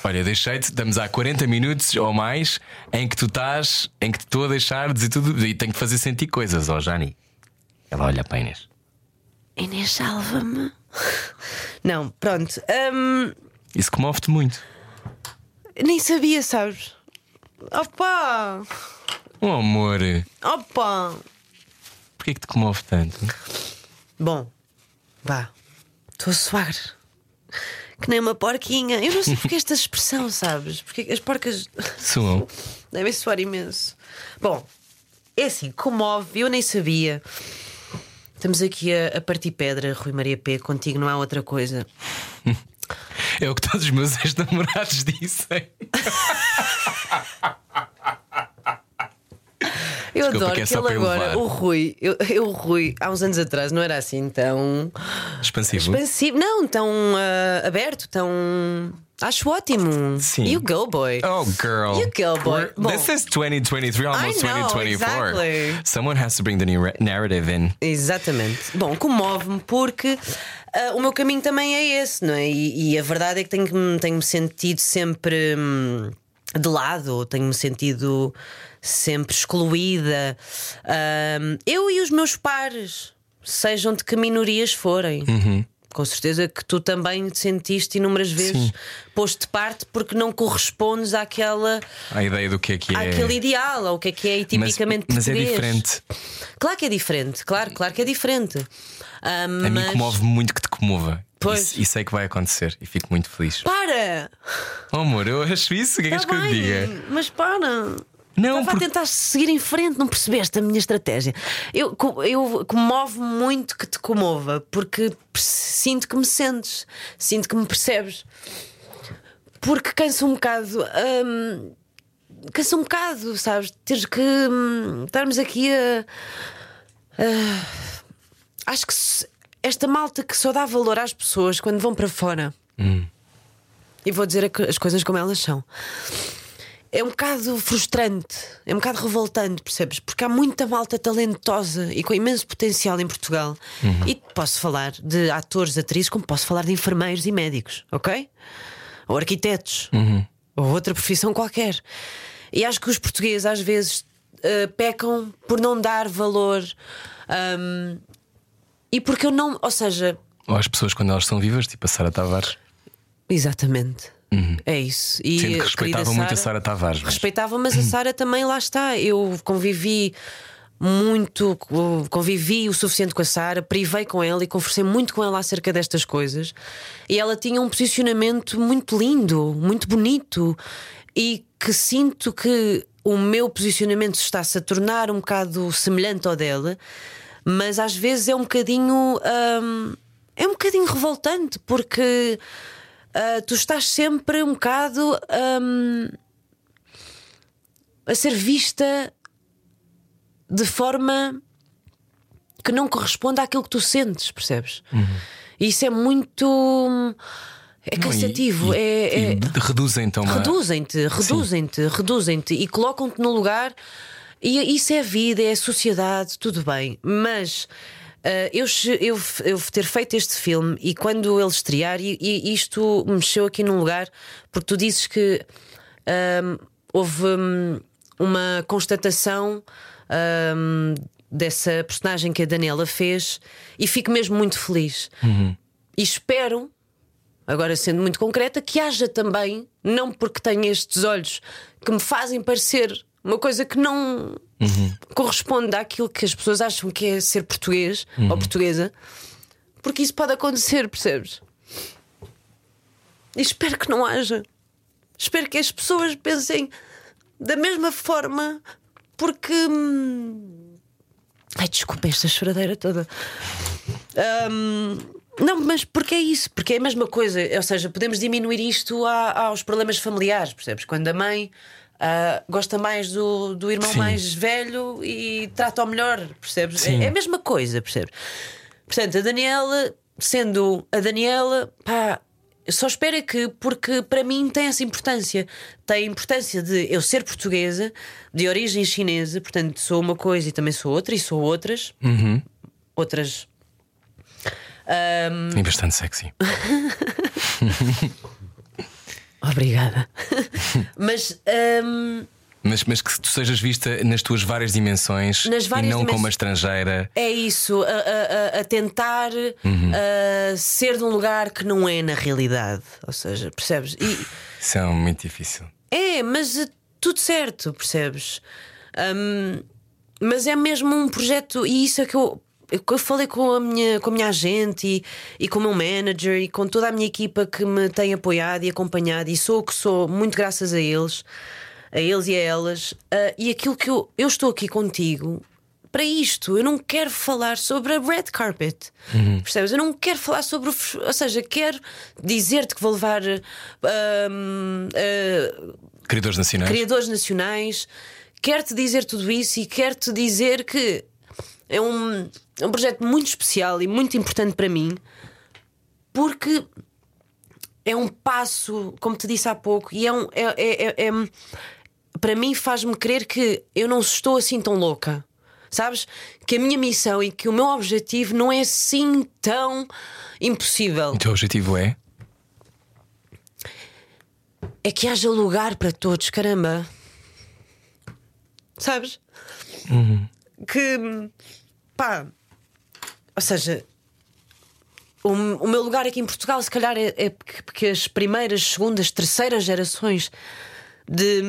Olha, deixei-te, estamos há 40 minutos ou mais em que tu estás, em que te estou a deixar dizer tudo e tenho que fazer sentir coisas, ó oh, Jani. Ela olha para Inês. Inês, salva-me. Não, pronto. Um... Isso comove-te muito. Nem sabia, sabes? Opa! Oh, amor. Opa! Porquê que te comove tanto? Bom, vá. Estou a suar. Que nem uma porquinha. Eu não sei porque esta expressão, sabes? Porque as porcas. Suam. Devem suar imenso. Bom, é assim, comove, eu nem sabia. Estamos aqui a, a partir pedra, Rui Maria P. Contigo não há outra coisa. É o que todos os meus ex-namorados dizem. Eu Desculpa, adoro que, é que ele agora, levar. o Rui, eu, eu, o Rui, há uns anos atrás não era assim tão expansivo. expansivo não, tão uh, aberto, tão. Acho ótimo. Sim. You go, boy. Oh, girl. You go, boy. Bom, this is 2023, almost know, 2024. Exactly. Someone has to bring the new narrative in. Exatamente. Bom, comove-me porque uh, o meu caminho também é esse, não é? E, e a verdade é que tenho-me tenho sentido sempre hum, de lado, tenho-me sentido sempre excluída. Um, eu e os meus pares, sejam de que minorias forem. Uhum. Com certeza que tu também te sentiste inúmeras vezes posto de parte porque não correspondes àquela. A ideia do que é que é. Àquele ideal, ou o que é que é tipicamente mas, mas é diferente. Claro que é diferente, claro, claro que é diferente. Um, a mas... mim comove muito que te comova. Pois. E, e sei que vai acontecer e fico muito feliz. Para! Oh, amor, eu acho isso. O que é que tá que eu diga? Mas para! Não, Estava porque... a tentar seguir em frente, não percebeste a minha estratégia. Eu, eu comove muito que te comova, porque sinto que me sentes, sinto que me percebes. Porque cansa um bocado. Hum, cansa um bocado, sabes? Teres que hum, estarmos aqui a. acho que esta malta que só dá valor às pessoas quando vão para fora. Hum. E vou dizer as coisas como elas são é um bocado frustrante, é um bocado revoltante, percebes? Porque há muita malta talentosa e com imenso potencial em Portugal. Uhum. E posso falar de atores, atrizes, como posso falar de enfermeiros e médicos, ok? Ou arquitetos, uhum. ou outra profissão qualquer. E acho que os portugueses às vezes uh, pecam por não dar valor. Um, e porque eu não, ou seja. Ou as pessoas quando elas são vivas, tipo a Sara Tavares. Exatamente. Uhum. É isso. E Sendo que respeitava muito a Sara Tavares. Mas... Respeitava, mas a Sara também lá está. Eu convivi muito, convivi o suficiente com a Sara, privei com ela e conversei muito com ela acerca destas coisas. E ela tinha um posicionamento muito lindo, muito bonito e que sinto que o meu posicionamento está-se a tornar um bocado semelhante ao dela, mas às vezes é um bocadinho. Hum, é um bocadinho revoltante porque uh, tu estás sempre um bocado um, a ser vista de forma que não corresponde àquilo que tu sentes, percebes? Uhum. E isso é muito. É cansativo. Não, e, é, e, é... Reduzem-te Reduzem-te, reduzem-te, reduzem-te e colocam-te no lugar. E isso é a vida, é a sociedade, tudo bem. Mas eu, eu, eu, ter feito este filme e quando ele estrear, e, e isto mexeu aqui num lugar, porque tu dizes que um, houve um, uma constatação um, dessa personagem que a Daniela fez e fico mesmo muito feliz. Uhum. E espero, agora sendo muito concreta, que haja também, não porque tenho estes olhos que me fazem parecer uma coisa que não uhum. corresponde àquilo que as pessoas acham que é ser português uhum. ou portuguesa, porque isso pode acontecer, percebes? E espero que não haja. Espero que as pessoas pensem da mesma forma, porque. Hum... Ai, desculpa esta choradeira toda. Um... Não, mas porque é isso, porque é a mesma coisa. Ou seja, podemos diminuir isto a, aos problemas familiares, percebes? Quando a mãe ah, gosta mais do, do irmão Sim. mais velho e trata-o melhor, percebes? Sim. É, a mesma coisa, percebes? Portanto, a Daniela, sendo a Daniela, pá, só espero é que, porque para mim tem essa importância. Tem a importância de eu ser portuguesa, de origem chinesa, portanto, sou uma coisa e também sou outra, e sou outras. Outras. E bastante sexy. Obrigada. Mas. hum, Mas, mas que tu sejas vista nas tuas várias dimensões Nas e várias não como dimens- uma estrangeira. É isso, a, a- a- tentar a ser de um lugar que não é na realidade. Ou seja, percebes? E, Isso é muito difícil. é, mas eh, tudo certo, percebes? Hum, mas é mesmo um projeto, e isso é que eu. Eu falei com a minha, com a minha agente e, e com o meu manager e com toda a minha equipa que me tem apoiado e acompanhado, e sou o que sou, muito graças a eles, a eles e a elas. Ah, e aquilo que eu, eu estou aqui contigo para isto. Eu não quero falar sobre a red carpet. Percebes? Eu não quero falar sobre Ou seja, quero dizer-te que vou levar. ah, Criadores nacionais. criadores nacionais. Quero-te dizer tudo isso e quero-te dizer que é um, é um projeto muito especial e muito importante para mim porque é um passo, como te disse há pouco, e é um. É, é- é- é- para mim faz-me crer que eu não estou assim tão louca. Sabes? Que a minha missão e que o meu objetivo não é assim tão impossível. O teu objetivo é? é que haja lugar para todos, caramba. Sabes? Que pá, ou seja, o, o meu lugar aqui em Portugal, se calhar, é, é porque as primeiras, segundas, terceiras gerações de,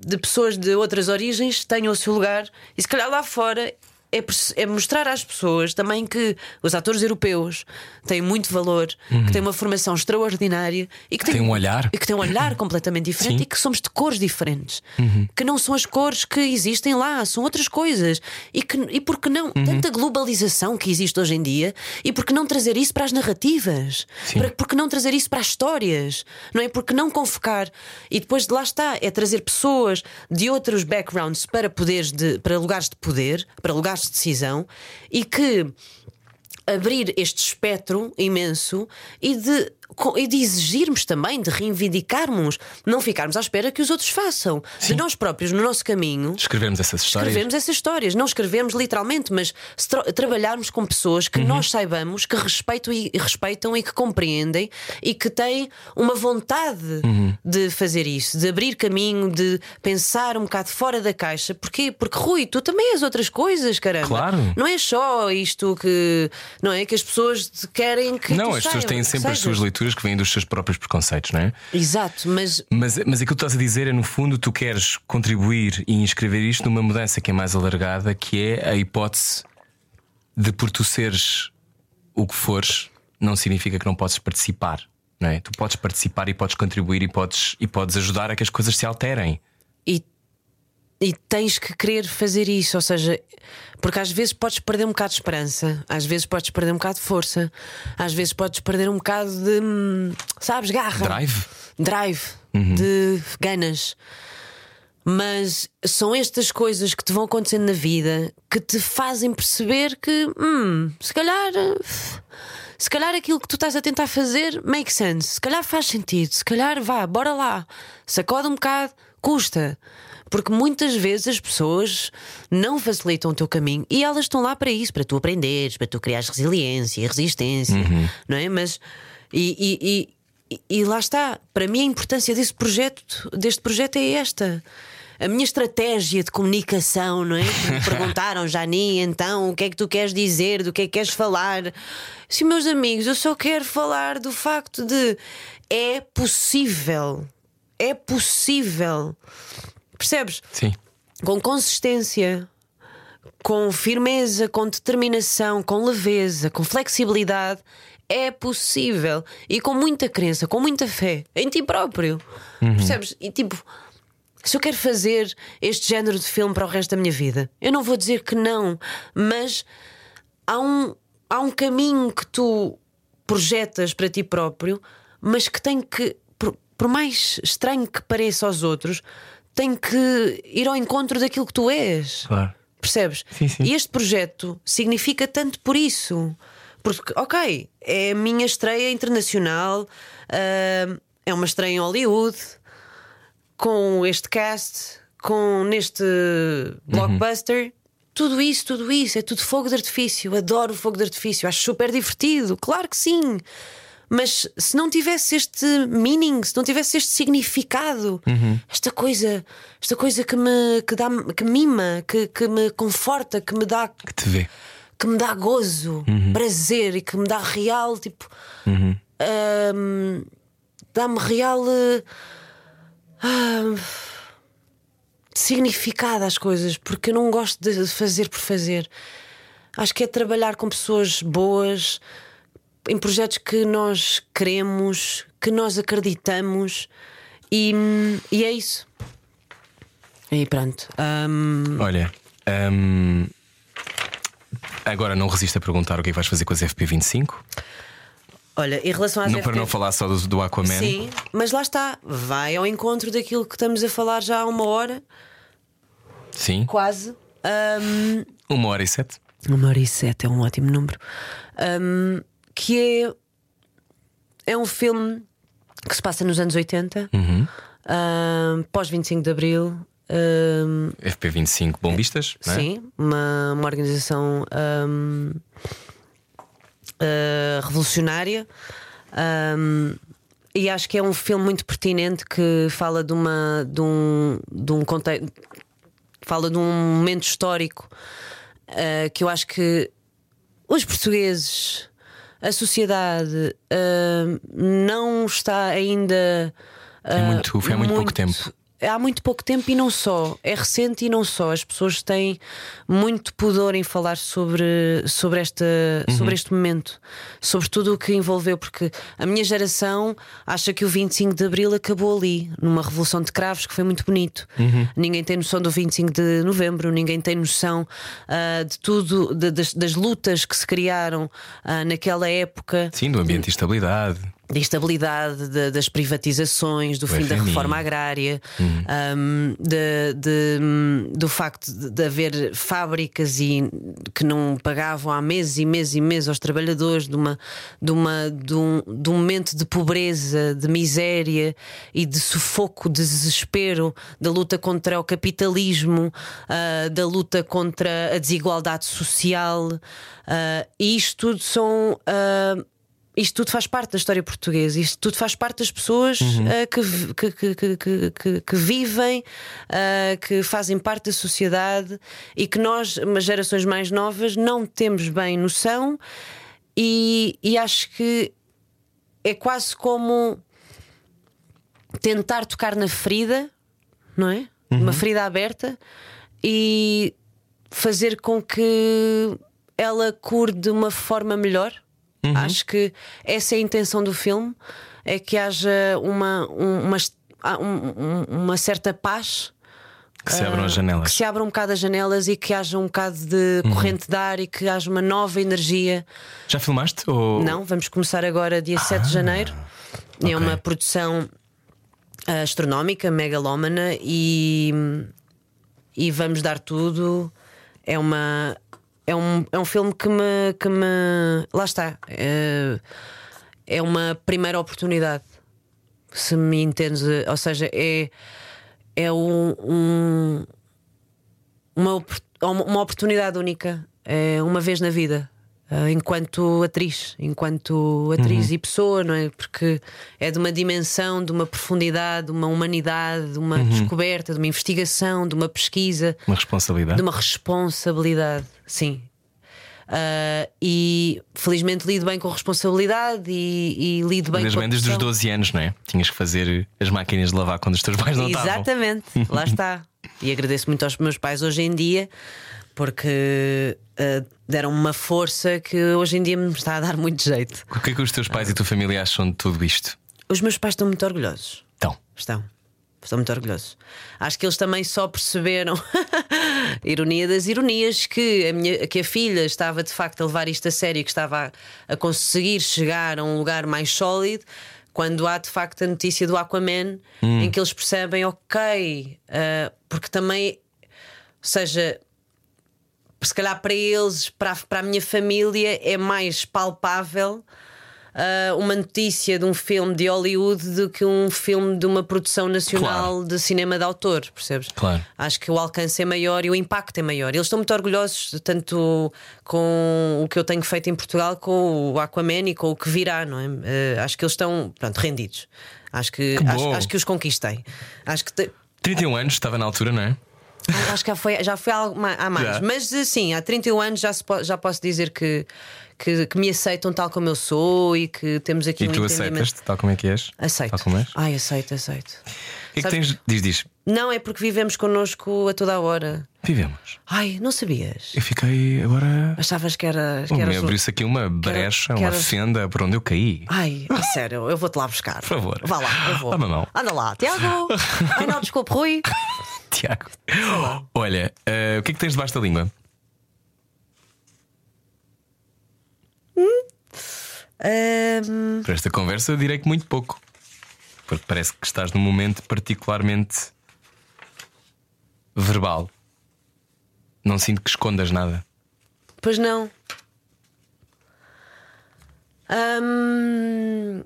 de pessoas de outras origens tenham o seu lugar, e se calhar lá fora. É, é mostrar às pessoas também que os atores europeus têm muito valor, que têm uma formação extraordinária e que Tem têm um olhar. e que têm um olhar completamente diferente Sim. Uhum. e que somos de cores diferentes. Que não são as cores que existem lá, são outras coisas. E, que, e por que não? Uhum. Tanta globalização que existe hoje em dia, e por que não trazer isso para as narrativas? Para, por que não trazer isso para as histórias? Não é? Porque não convocar? E depois de lá está, é trazer pessoas de outros backgrounds para poderes de, para lugares de poder, para lugares de decisão, e que abrir este espectro imenso e de, e de exigirmos também, de reivindicarmos, não ficarmos à espera que os outros façam. De nós próprios, no nosso caminho, Escrevermos essas histórias. escrevemos essas histórias. Não escrevemos literalmente, mas tra- trabalharmos com pessoas que nós saibamos que respeitam e, respeitam e que compreendem e que têm uma vontade de fazer isso, de abrir caminho, de pensar um bocado fora da caixa. Porquê? Porque, Rui, tu também és outras coisas, caramba. Claro. Não é só isto que. Não é que as pessoas querem que. Não, as pessoas saibas- têm sempre as suas leituras que vêm dos seus próprios preconceitos, não é? Exato, mas Mas, mas aquilo que tu estás a dizer é, no fundo, tu queres contribuir e inscrever isto numa mudança que é mais alargada, que é a hipótese de por tu seres o que fores, não significa que não podes participar. Não é? Tu podes participar e podes contribuir e podes, e podes ajudar a que as coisas se alterem. e, e tens que querer fazer isso, ou seja, porque às vezes podes perder um bocado de esperança, às vezes podes perder um bocado de força, às vezes podes perder um bocado de hum, sabes, garra, Drive? drive, de ganas. Mas são estas coisas que te vão acontecendo na vida que te fazem perceber que, hum, se calhar, se calhar aquilo que tu estás a tentar fazer make sense, se calhar faz sentido, se calhar vá, bora lá, sacode um bocado, custa. Porque muitas vezes as pessoas não facilitam o teu caminho e elas estão lá para isso, para tu aprenderes, para tu criares resiliência e resistência, não é? Mas e, e- e- e lá está, para mim a importância desse projeto, deste projeto é esta. A minha estratégia de comunicação, não é? Me perguntaram, Jani, então, o que é que tu queres dizer, do que é que queres falar? Sim, meus amigos, eu só quero falar do facto de é possível. É possível. Percebes? Sim. Com consistência, com firmeza, com determinação, com leveza, com flexibilidade, é possível. E com muita crença, com muita fé em ti próprio. Percebes? E tipo, se eu quero fazer este género de filme para o resto da minha vida, eu não vou dizer que não, mas há um, há um caminho que tu projetas para ti próprio, mas que tem que, por, por mais estranho que pareça aos outros, tem que ir ao encontro daquilo que tu és. Claro. Percebes? Sim, sim. E este projeto significa tanto por isso. Porque, ok, é a minha estreia internacional, ah, é uma estreia em Hollywood, com este cast, com neste blockbuster. Tudo isso, tudo isso, é tudo fogo de artifício. Adoro fogo de artifício, acho super divertido, claro que sim. Mas se não tivesse este meaning, se não tivesse este significado, esta coisa, esta coisa que me que dá, que mima, que, que me conforta, que me dá Que te vê. que me dá gozo, prazer e que me dá real, tipo. hum, Dá-me real. ah, significado às coisas, porque eu não gosto de fazer por fazer. Acho que é trabalhar com pessoas boas, em projetos que nós queremos, que nós acreditamos, e, e é isso. E pronto. hum, Olha, hum, agora não resisto a perguntar o que é que vais fazer com as FP25. olha, em relação às Não para FP não falar só do, do Aquaman. Sim, mas lá está, vai ao encontro daquilo que estamos a falar já há uma hora, Sim. quase. Hum, Uma hora e sete. Uma hora e sete é um ótimo número. Hum, que é, é um filme que se passa nos anos 80, hum, pós 25 de Abril. hum, FP25 Bombistas, não é? Sim, uma, uma organização hum, ah, revolucionária. Hum, e acho que é um filme muito pertinente que fala de uma de um, de um contexto fala de um momento histórico ah, que eu acho que os portugueses, a sociedade ah, não está ainda Tem muito- foi há muito pouco tempo. Há muito pouco tempo e não só, é recente e não só. As pessoas têm muito pudor em falar sobre, sobre, esta, sobre este momento, sobre tudo o que envolveu, porque a minha geração acha que o 25 de Abril acabou ali, numa revolução de cravos que foi muito bonito. Ninguém tem noção do 25 de Novembro, ninguém tem noção ah, de tudo, de- das, das lutas que se criaram ah, naquela época Sim, do ambiente de estabilidade. Da instabilidade de- das privatizações, do O fim da FMI. reforma agrária, um, de- de, hum, do facto de, haver fábricas e que não pagavam há meses e meses e meses aos trabalhadores, de, uma, de, uma, de, um, de um momento de pobreza, de miséria e de sufoco, de desespero, da luta contra o capitalismo, ah, da luta contra a desigualdade social. ah, e isto tudo são. ah, isto tudo faz parte da história portuguesa, isto tudo faz parte das pessoas que, vi- que, que, que, que, que- vivem, ah, que fazem parte da sociedade e que nós, umas gerações mais novas, não temos bem noção, e, e acho que é quase como tentar tocar na ferida, não é? Uma ferida aberta e fazer com que ela cure de uma forma melhor. Acho que essa é a intenção do filme: é que haja uma, um- uma, ah, um- um- uma certa paz. Que se abram as Que janelas. se abram um bocado as janelas e que haja um bocado de corrente de ar e que haja uma nova energia. Já filmaste? Ou... Não, vamos começar agora dia 7 de janeiro. ok. É uma produção ah, astronómica, megalómana e, e vamos dar tudo. É uma. É um, é um filme que me, que me. Lá está. É, é uma primeira oportunidade. Se me entendes. Ou seja, é, é um, um- uma, uma oportunidade única. É uma vez na vida. Ah, enquanto atriz, enquanto atriz e pessoa, não é? Porque é de uma dimensão, de uma profundidade, de uma humanidade, de uma descoberta, de uma investigação, de uma pesquisa, Uma responsabilidade. de uma responsabilidade, sim. Ah, e felizmente lido bem com responsabilidade e, e lido bem Lidas com desde os pressão. 12 anos, não é? Tinhas que fazer as máquinas de lavar quando os teus pais não estavam. Exatamente, lá está. E agradeço muito aos meus pais hoje em dia porque ah, deram-me uma força que hoje em dia me está a dar muito jeito. O que é que os teus pais e a tua família acham de tudo isto? Os meus pais estão muito orgulhosos. Então, Estão. Estão muito orgulhosos. Acho que eles também só perceberam, ironia das ironias, que a, minha, que a filha estava de facto a levar isto a sério, que estava a, a conseguir chegar a um lugar mais sólido, quando há de facto a notícia do Aquaman, em que eles percebem, ok, ah, porque também, ou seja, se calhar para eles, para a, para a minha família, é mais palpável ah, uma notícia de um filme de Hollywood do que um filme de uma produção nacional Claro. de cinema de autor, percebes? Claro. Acho que o alcance é maior e o impacto é maior. Eles estão muito orgulhosos, tanto com o que eu tenho feito em Portugal, com o Aquaman e com o que virá, não é? Eh, acho que eles estão, pronto, rendidos. Acho que, Que acho, acho que os conquistei. Acho que. te- 31 anos, estava na altura, não é? Acho que já foi, já foi algo há mais. Já. Mas eh, sim, há 31 anos já, se já posso dizer que, que, que me aceitam tal como eu sou e que temos aqui E um tu aceitas tal como é que és? Aceito. Tal como és? Ai, aceito, aceito. O que é que Sabes- tens? Diz, diz. Não, é porque vivemos connosco a toda a hora. Vivemos. Ai, não sabias? Eu fiquei agora. Achavas que era. Que Oh, era me abriu-se aqui uma brecha, que uma era- fenda por onde eu caí. Ai, a sério, eu vou-te lá buscar. Por favor. Vá lá, eu vou. Dá-me a mão. Anda lá, Tiago. Ai, não, desculpe, Rui. Tiago. Olha, eh, o que é que tens debaixo da língua? Ahm, Para esta conversa eu direi que muito pouco. Porque parece que estás num momento particularmente verbal. Não sinto que escondas nada. pois não. Ahm,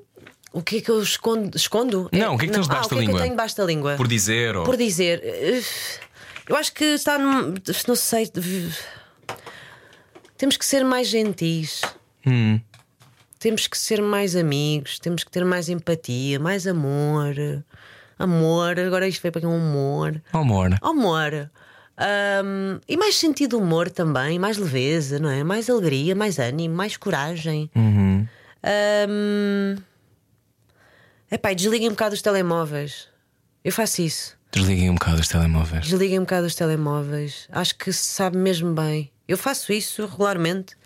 o que é que eu escondo? escondo? Não, o que é que tens ah, debaixo o que da é que língua? eu tenho debaixo da língua? Por dizer ou. Por dizer, eh, eu acho que está num. Não sei. Temos que ser mais gentis. Hum. Temos que ser mais amigos. Temos que ter mais empatia, mais amor. Amor, agora isto veio para um. Oh, amor. Amor. Ahm, e mais sentido de humor também, mais leveza, não é? Mais alegria, mais ânimo, mais coragem. Uhum. Ahm, Epá, desliguem um bocado os telemóveis. Eu faço isso. Desliguem um bocado os telemóveis. Desliguem um bocado os telemóveis. Acho que se sabe mesmo bem. Eu faço isso regularmente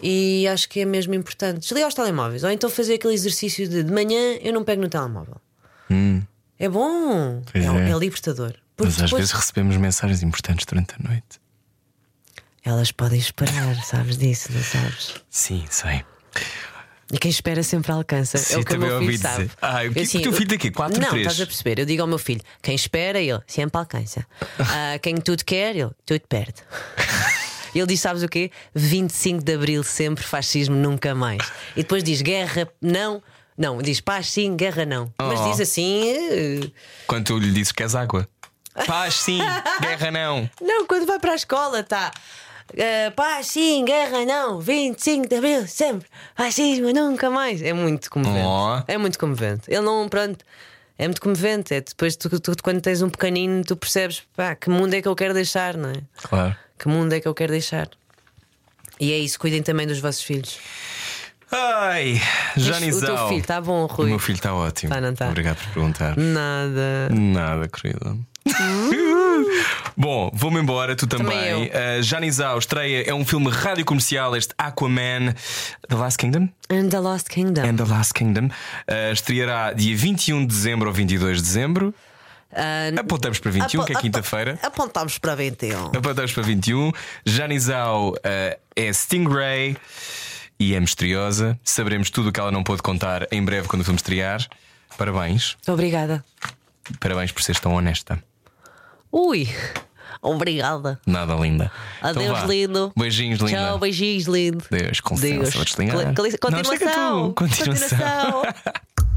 e acho que é mesmo importante. Desligar os telemóveis. Ou então fazer aquele exercício de de manhã eu não pego no telemóvel. É bom. É, é. é libertador. Porque Mas às depois vezes recebemos mensagens importantes durante a noite. elas podem esperar, sabes disso, não sabes? Sim, sei. E quem espera sempre alcança. é Sim, o que o meu filho sabe. dizer. Ah, o que- Eu, o teu filho quê? Quatro, Não, três? estás a perceber. Eu digo ao meu filho: quem espera, ele sempre alcança. Ah, quem tudo quer, ele tudo perde. Ele diz: sabes o quê? 25 de Abril, sempre fascismo, nunca mais. E depois diz: guerra, não. Não, diz paz sim, guerra não. Mas Oh. diz assim. eh, Quando tu lhe dizes que és água. Paz, sim. Guerra, não. Não, quando vai para a escola, tá. Eh, paz sim, guerra não. 25 de Abril, sempre. Fascismo, nunca mais. É muito comovente. Oh. É muito comovente. Ele não, pronto. É muito comovente. É depois, tu, tu- quando tens um pequenino, tu percebes pá, que mundo é que eu quero deixar, não é? Claro. Que mundo é que eu quero deixar. E é isso, cuidem também dos vossos filhos. Ai, O Janizal. teu filho está bom, O Rui? meu filho está ótimo. Tá, não tá? Obrigado por perguntar. Nada. Nada, querida. Bom, vou-me embora, tu também. Também. Uh, Janizal estreia, é um filme rádio comercial, este Aquaman, The Last Kingdom? And the Lost Kingdom. And The Last Kingdom. Uh, estreará dia 21 de dezembro ou 22 de dezembro. Ah, Apontamos para 21, que é quinta-feira. Apontámos para 21. Apontamos para 21. Janizal uh, é Stingray e é misteriosa. Saberemos tudo o que ela não pôde contar em breve quando o filme estrear. Parabéns. Obrigada. Parabéns por seres tão honesta. Ui, obrigada. Nada linda. Então Adeus, vá. lindo. Beijinhos, linda. Tchau, beijinhos, lindo. Deus, com licença, Deus. vou desligar. Cl- cl- Não, Continuação. Continuação.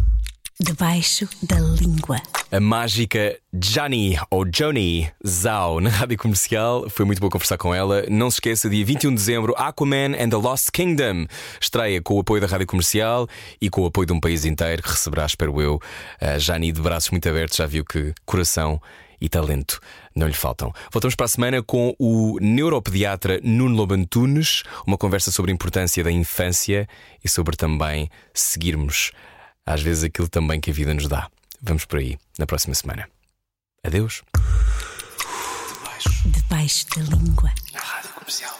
Debaixo da língua. A mágica Jani ou Joni Zhao na rádio comercial. Foi muito bom conversar com ela. Não se esqueça, dia 21 de dezembro, Aquaman and the Lost Kingdom. Estreia com o apoio da rádio comercial e com o apoio de um país inteiro que receberá, espero eu, a Jani de braços muito abertos. Já viu que coração e talento não lhe faltam. Voltamos para a semana com o neuropediatra Nuno Lobantunes, uma conversa sobre a importância da infância e sobre também seguirmos às vezes aquilo também que a vida nos dá. Vamos por aí na próxima semana. Adeus. Debaixo da língua. Na Rádio Comercial.